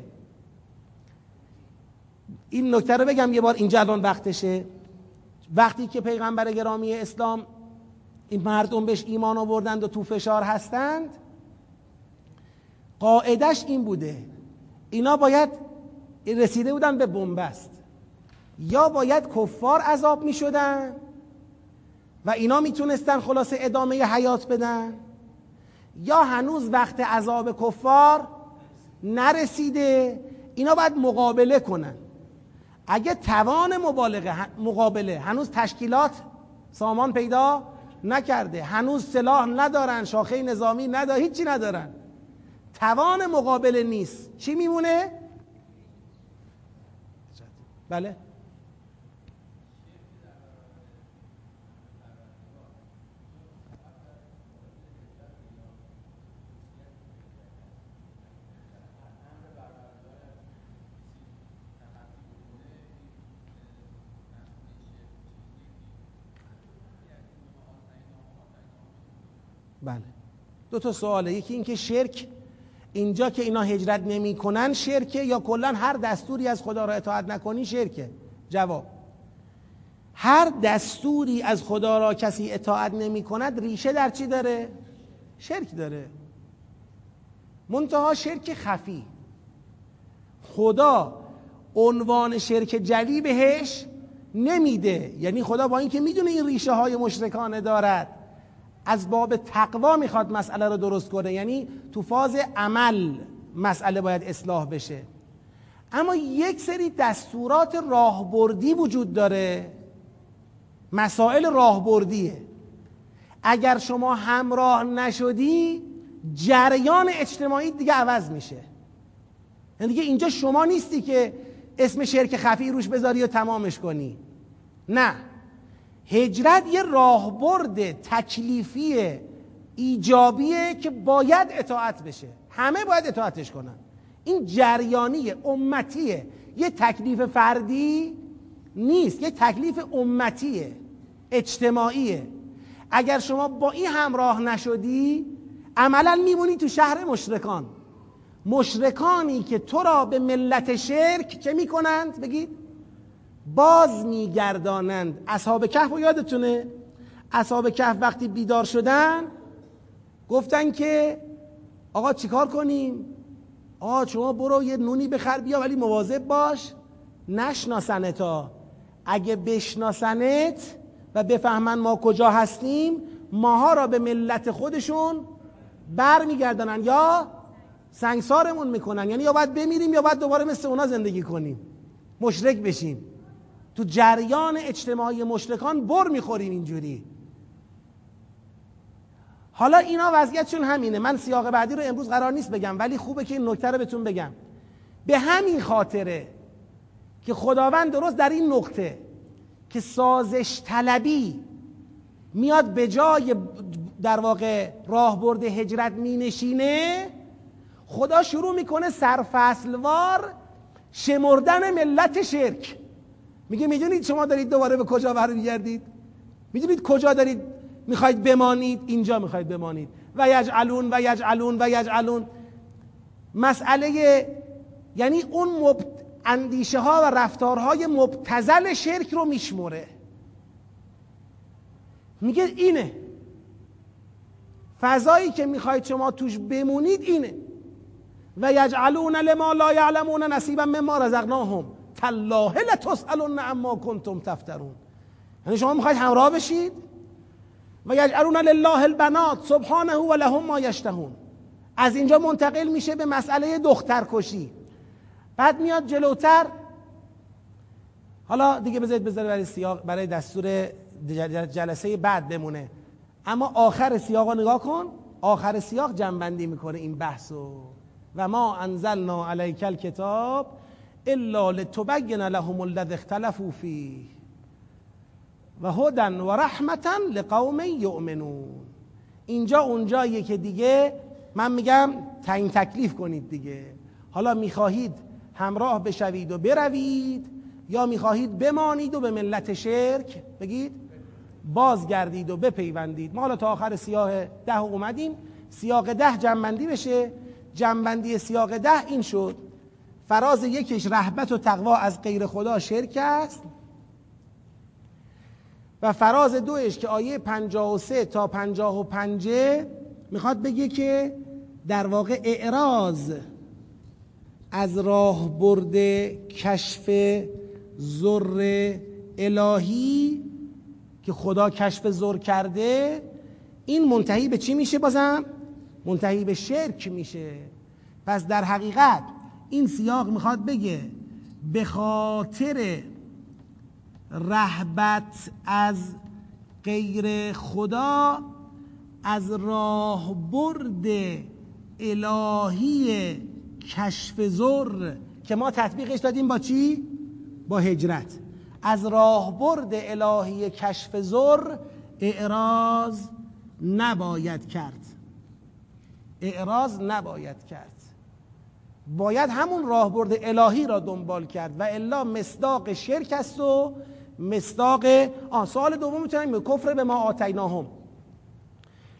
این نکته رو بگم یه بار اینجا الان وقتشه. وقتی که پیغمبر گرامی اسلام این مردم بهش ایمان آوردند و تو فشار هستند قاعدش این بوده. اینا باید رسیده بودن به بنبست. یا باید کفار عذاب می شدن و اینا می‌تونستن خلاصه ادامه حیات بدن یا هنوز وقت عذاب کفار نرسیده اینا باید مقابله کنن. اگه توان مقابله هنوز تشکیلات سامان پیدا نکرده هنوز سلاح ندارن شاخه نظامی ندارن هیچی ندارن. توان مقابله نیست. چی میمونه؟ بله. بله. دو تا سواله. یکی اینکه شرک اینجا که اینا هجرت نمی‌کنن شرکه یا کلا هر دستوری از خدا را اطاعت نکنی شرکه. جواب. هر دستوری از خدا را کسی اطاعت نمی کند ریشه در چی داره؟ شرک داره. منتها شرک خفی. خدا عنوان شرک جلی بهش نمیده. یعنی خدا با اینکه می‌دونه این ریشه های مشرکانه دارد. از باب تقوا می‌خواد مسئله رو درست کنه. یعنی تو فاز عمل مسئله باید اصلاح بشه. اما یک سری دستورات راهبردی وجود داره. مسائل راهبردیه. اگر شما همراه نشدی جریان اجتماعی دیگه عوض میشه. یعنی دیگه اینجا شما نیستی که اسم شرک خفی روش بذاری و تمامش کنی. نه. هجرت یه راهبرد تکلیفی ایجابیه که باید اطاعت بشه. همه باید اطاعتش کنن. این جریانی امتیه یه تکلیف فردی نیست یه تکلیف امتیه اجتماعیه اگر شما با این همراه نشدی عملا میمونی تو شهر مشرکان. مشرکانی که تو را به ملت شرک چه می‌کنند؟ بگید. باز میگردانند. اصحاب کهف و یادتونه؟ اصحاب کهف وقتی بیدار شدن گفتن که آقا چیکار کنیم؟ آقا شما برو یه نونی بخر بیا ولی مواظب باش نشناسنتا اگه بشناسنت و بفهمن ما کجا هستیم ماها را به ملت خودشون بر میگردانن یا سنگسارمون می‌کنن. یعنی یا باید بمیریم یا باید دوباره مثل اونا زندگی کنیم. مشرک بشیم. تو جریان اجتماعی مشرکان بر می‌خوریم اینجوری. حالا اینا وضعیتشون همینه. من سیاق بعدی رو امروز قرار نیست بگم ولی خوبه که این نکته رو بهتون بگم. به همین خاطره که خداوند درست در این نقطه که سازش طلبی میاد به جای در واقع راهبرد هجرت می نشینه خدا شروع می‌کنه سرفصلوار شمردن ملت شرک. میگه می‌دونید شما دارید دوباره به کجا برمیگردید؟ می‌دونید کجا دارید می‌خواید بمانید؟ اینجا می‌خواید بمانید. و یجعلون و یجعلون و یجعلون مسئله یعنی اون مب... اندیشه ها و رفتارهای مبتزل شرک رو میشموره. میگه اینه. فضایی که می‌خواید شما توش بمونید اینه. و یجعلون لما لا یعلمون نصیبا مما رزقناهم. تالله لتسالون عما کنتم تفترون. یعنی شما می‌خواید همراه بشید؟ و یجعلون لله البنات سبحانه و لهم ما یشتهون. از اینجا منتقل میشه به مسئله دخترکشی. بعد میاد جلوتر. حالا دیگه بذارید بذارید برای سیاق برای دستور جلسه بعد بمونه. اما آخر سیاق رو نگاه کن. آخر سیاق جنبندی می‌کنه این بحثو. و ما انزلنا علیک الکتاب الا لتبین لهم الذی اختلفوا فیه و هدن و رحمتا لقوم یؤمنون اینجا اونجاییه که دیگه من میگم تعیین تکلیف کنید دیگه. حالا می‌خواهید همراه بشوید و بروید یا می‌خواهید بمانید و به ملت شرک بگید؟ بازگردید و بپیوندید. ما حالا تا آخر سیاق ده اومدیم. سیاق ده جنبندی بشه. جنبندی سیاق ده این شد. فراز یکش رهبت و تقوا از غیر خدا شرک است و فراز دوش که آیه 53 تا 55 می‌خواد بگه که در واقع اعراض از راه برده کشف زر الهی که خدا کشف زر کرده این منتهی به چی میشه بازم؟ منتهی به شرک میشه پس در حقیقت این سیاق می‌خواد بگه به خاطر رهبت از غیر خدا از راه برد الهی کشف زر که ما تطبیقش دادیم با چی؟ با هجرت. از راه برد الهی کشف زر اعراض نباید کرد. اعراض نباید کرد. باید همون راهبرد الهی را دنبال کرد و الا مصداق شرک است و مصداق آن سوال دوم می‌تونیم به کفر به ما آتیناهم.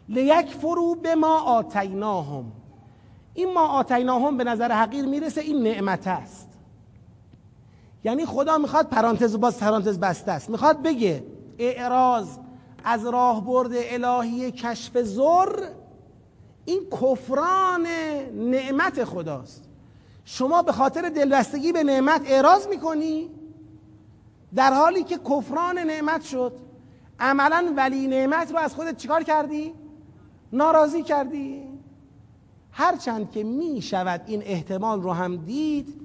لیک فرو به ما آتیناهم. این ما آتیناهم به نظر حقیر می‌رسه این نعمت است. یعنی خدا می‌خواد پرانتز باز پرانتز بسته است. می‌خواد بگه اعراض از راهبرد الهی کشف زر این کفران نعمت خداست. شما به خاطر دلبستگی به نعمت اعراض می‌کنی؟ در حالی که کفران نعمت شد. عملا ولی نعمت رو از خودت چیکار کردی؟ ناراضی کردی. هرچند که می شود این احتمال رو هم دید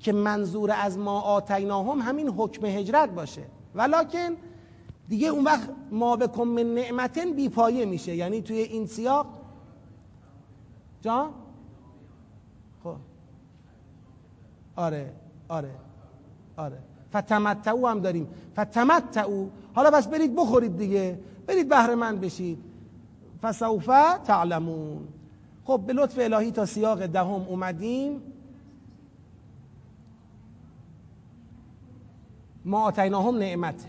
که منظور از ما آتیناهم همین حکم هجرت باشه. ولکن دیگه اون وقت ما بکن من نعمتن بیپایه میشه. یعنی توی این سیاق جان خب آره آره آره. فتمتعو هم داریم. فتمتعو. حالا بس برید بخورید دیگه. برید بهره من بشید. فسوف تعلمون. خب به لطف الهی تا سیاق دهم اومدیم. ما آتیناهم نعمت.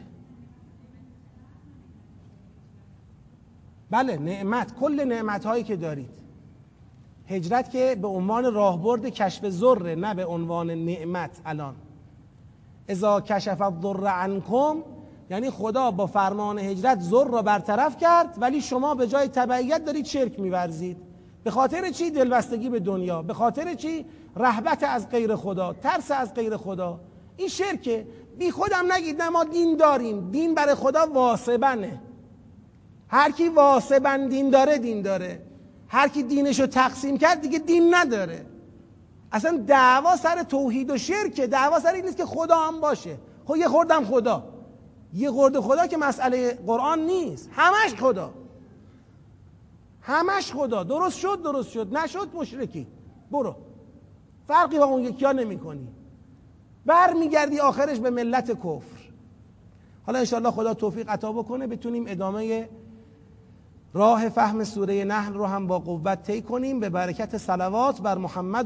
بله نعمت. کل نعمت هایی که دارید. هجرت که به عنوان راهبرد کشف ذره نه به عنوان نعمت الان. اذا کشف الضر عنکم یعنی خدا با فرمان هجرت ذر را برطرف کرد ولی شما به جای تبعیت دارید شرک میورزید. به خاطر چی دلبستگی به دنیا؟ به خاطر چی رهبت از غیر خدا ترس از غیر خدا؟ این شرکه. بی خودم نگید نه ما دین داریم. دین برای خدا واسبنه. هر کی واسبن دین داره دین داره. هر کی دینشو تقسیم کرد دیگه دین نداره. اصلا دعوا سر توحید و شرکه. دعوا سر این نیست که خدا هم باشه. خب یه خوردم خدا. یه خورده خدا که مسئله قرآن نیست. همش خدا. همش خدا. درست شد درست شد. نشد مشرکی. برو. فرقی با اون یکی ها نمی کنی بر میگردی آخرش به ملت کفر. حالا انشاءالله خدا توفیق عطا بکنه بتونیم ادامه راه فهم سوره نحل رو هم با قوت طی کنیم. به برکت صلوات بر محمد و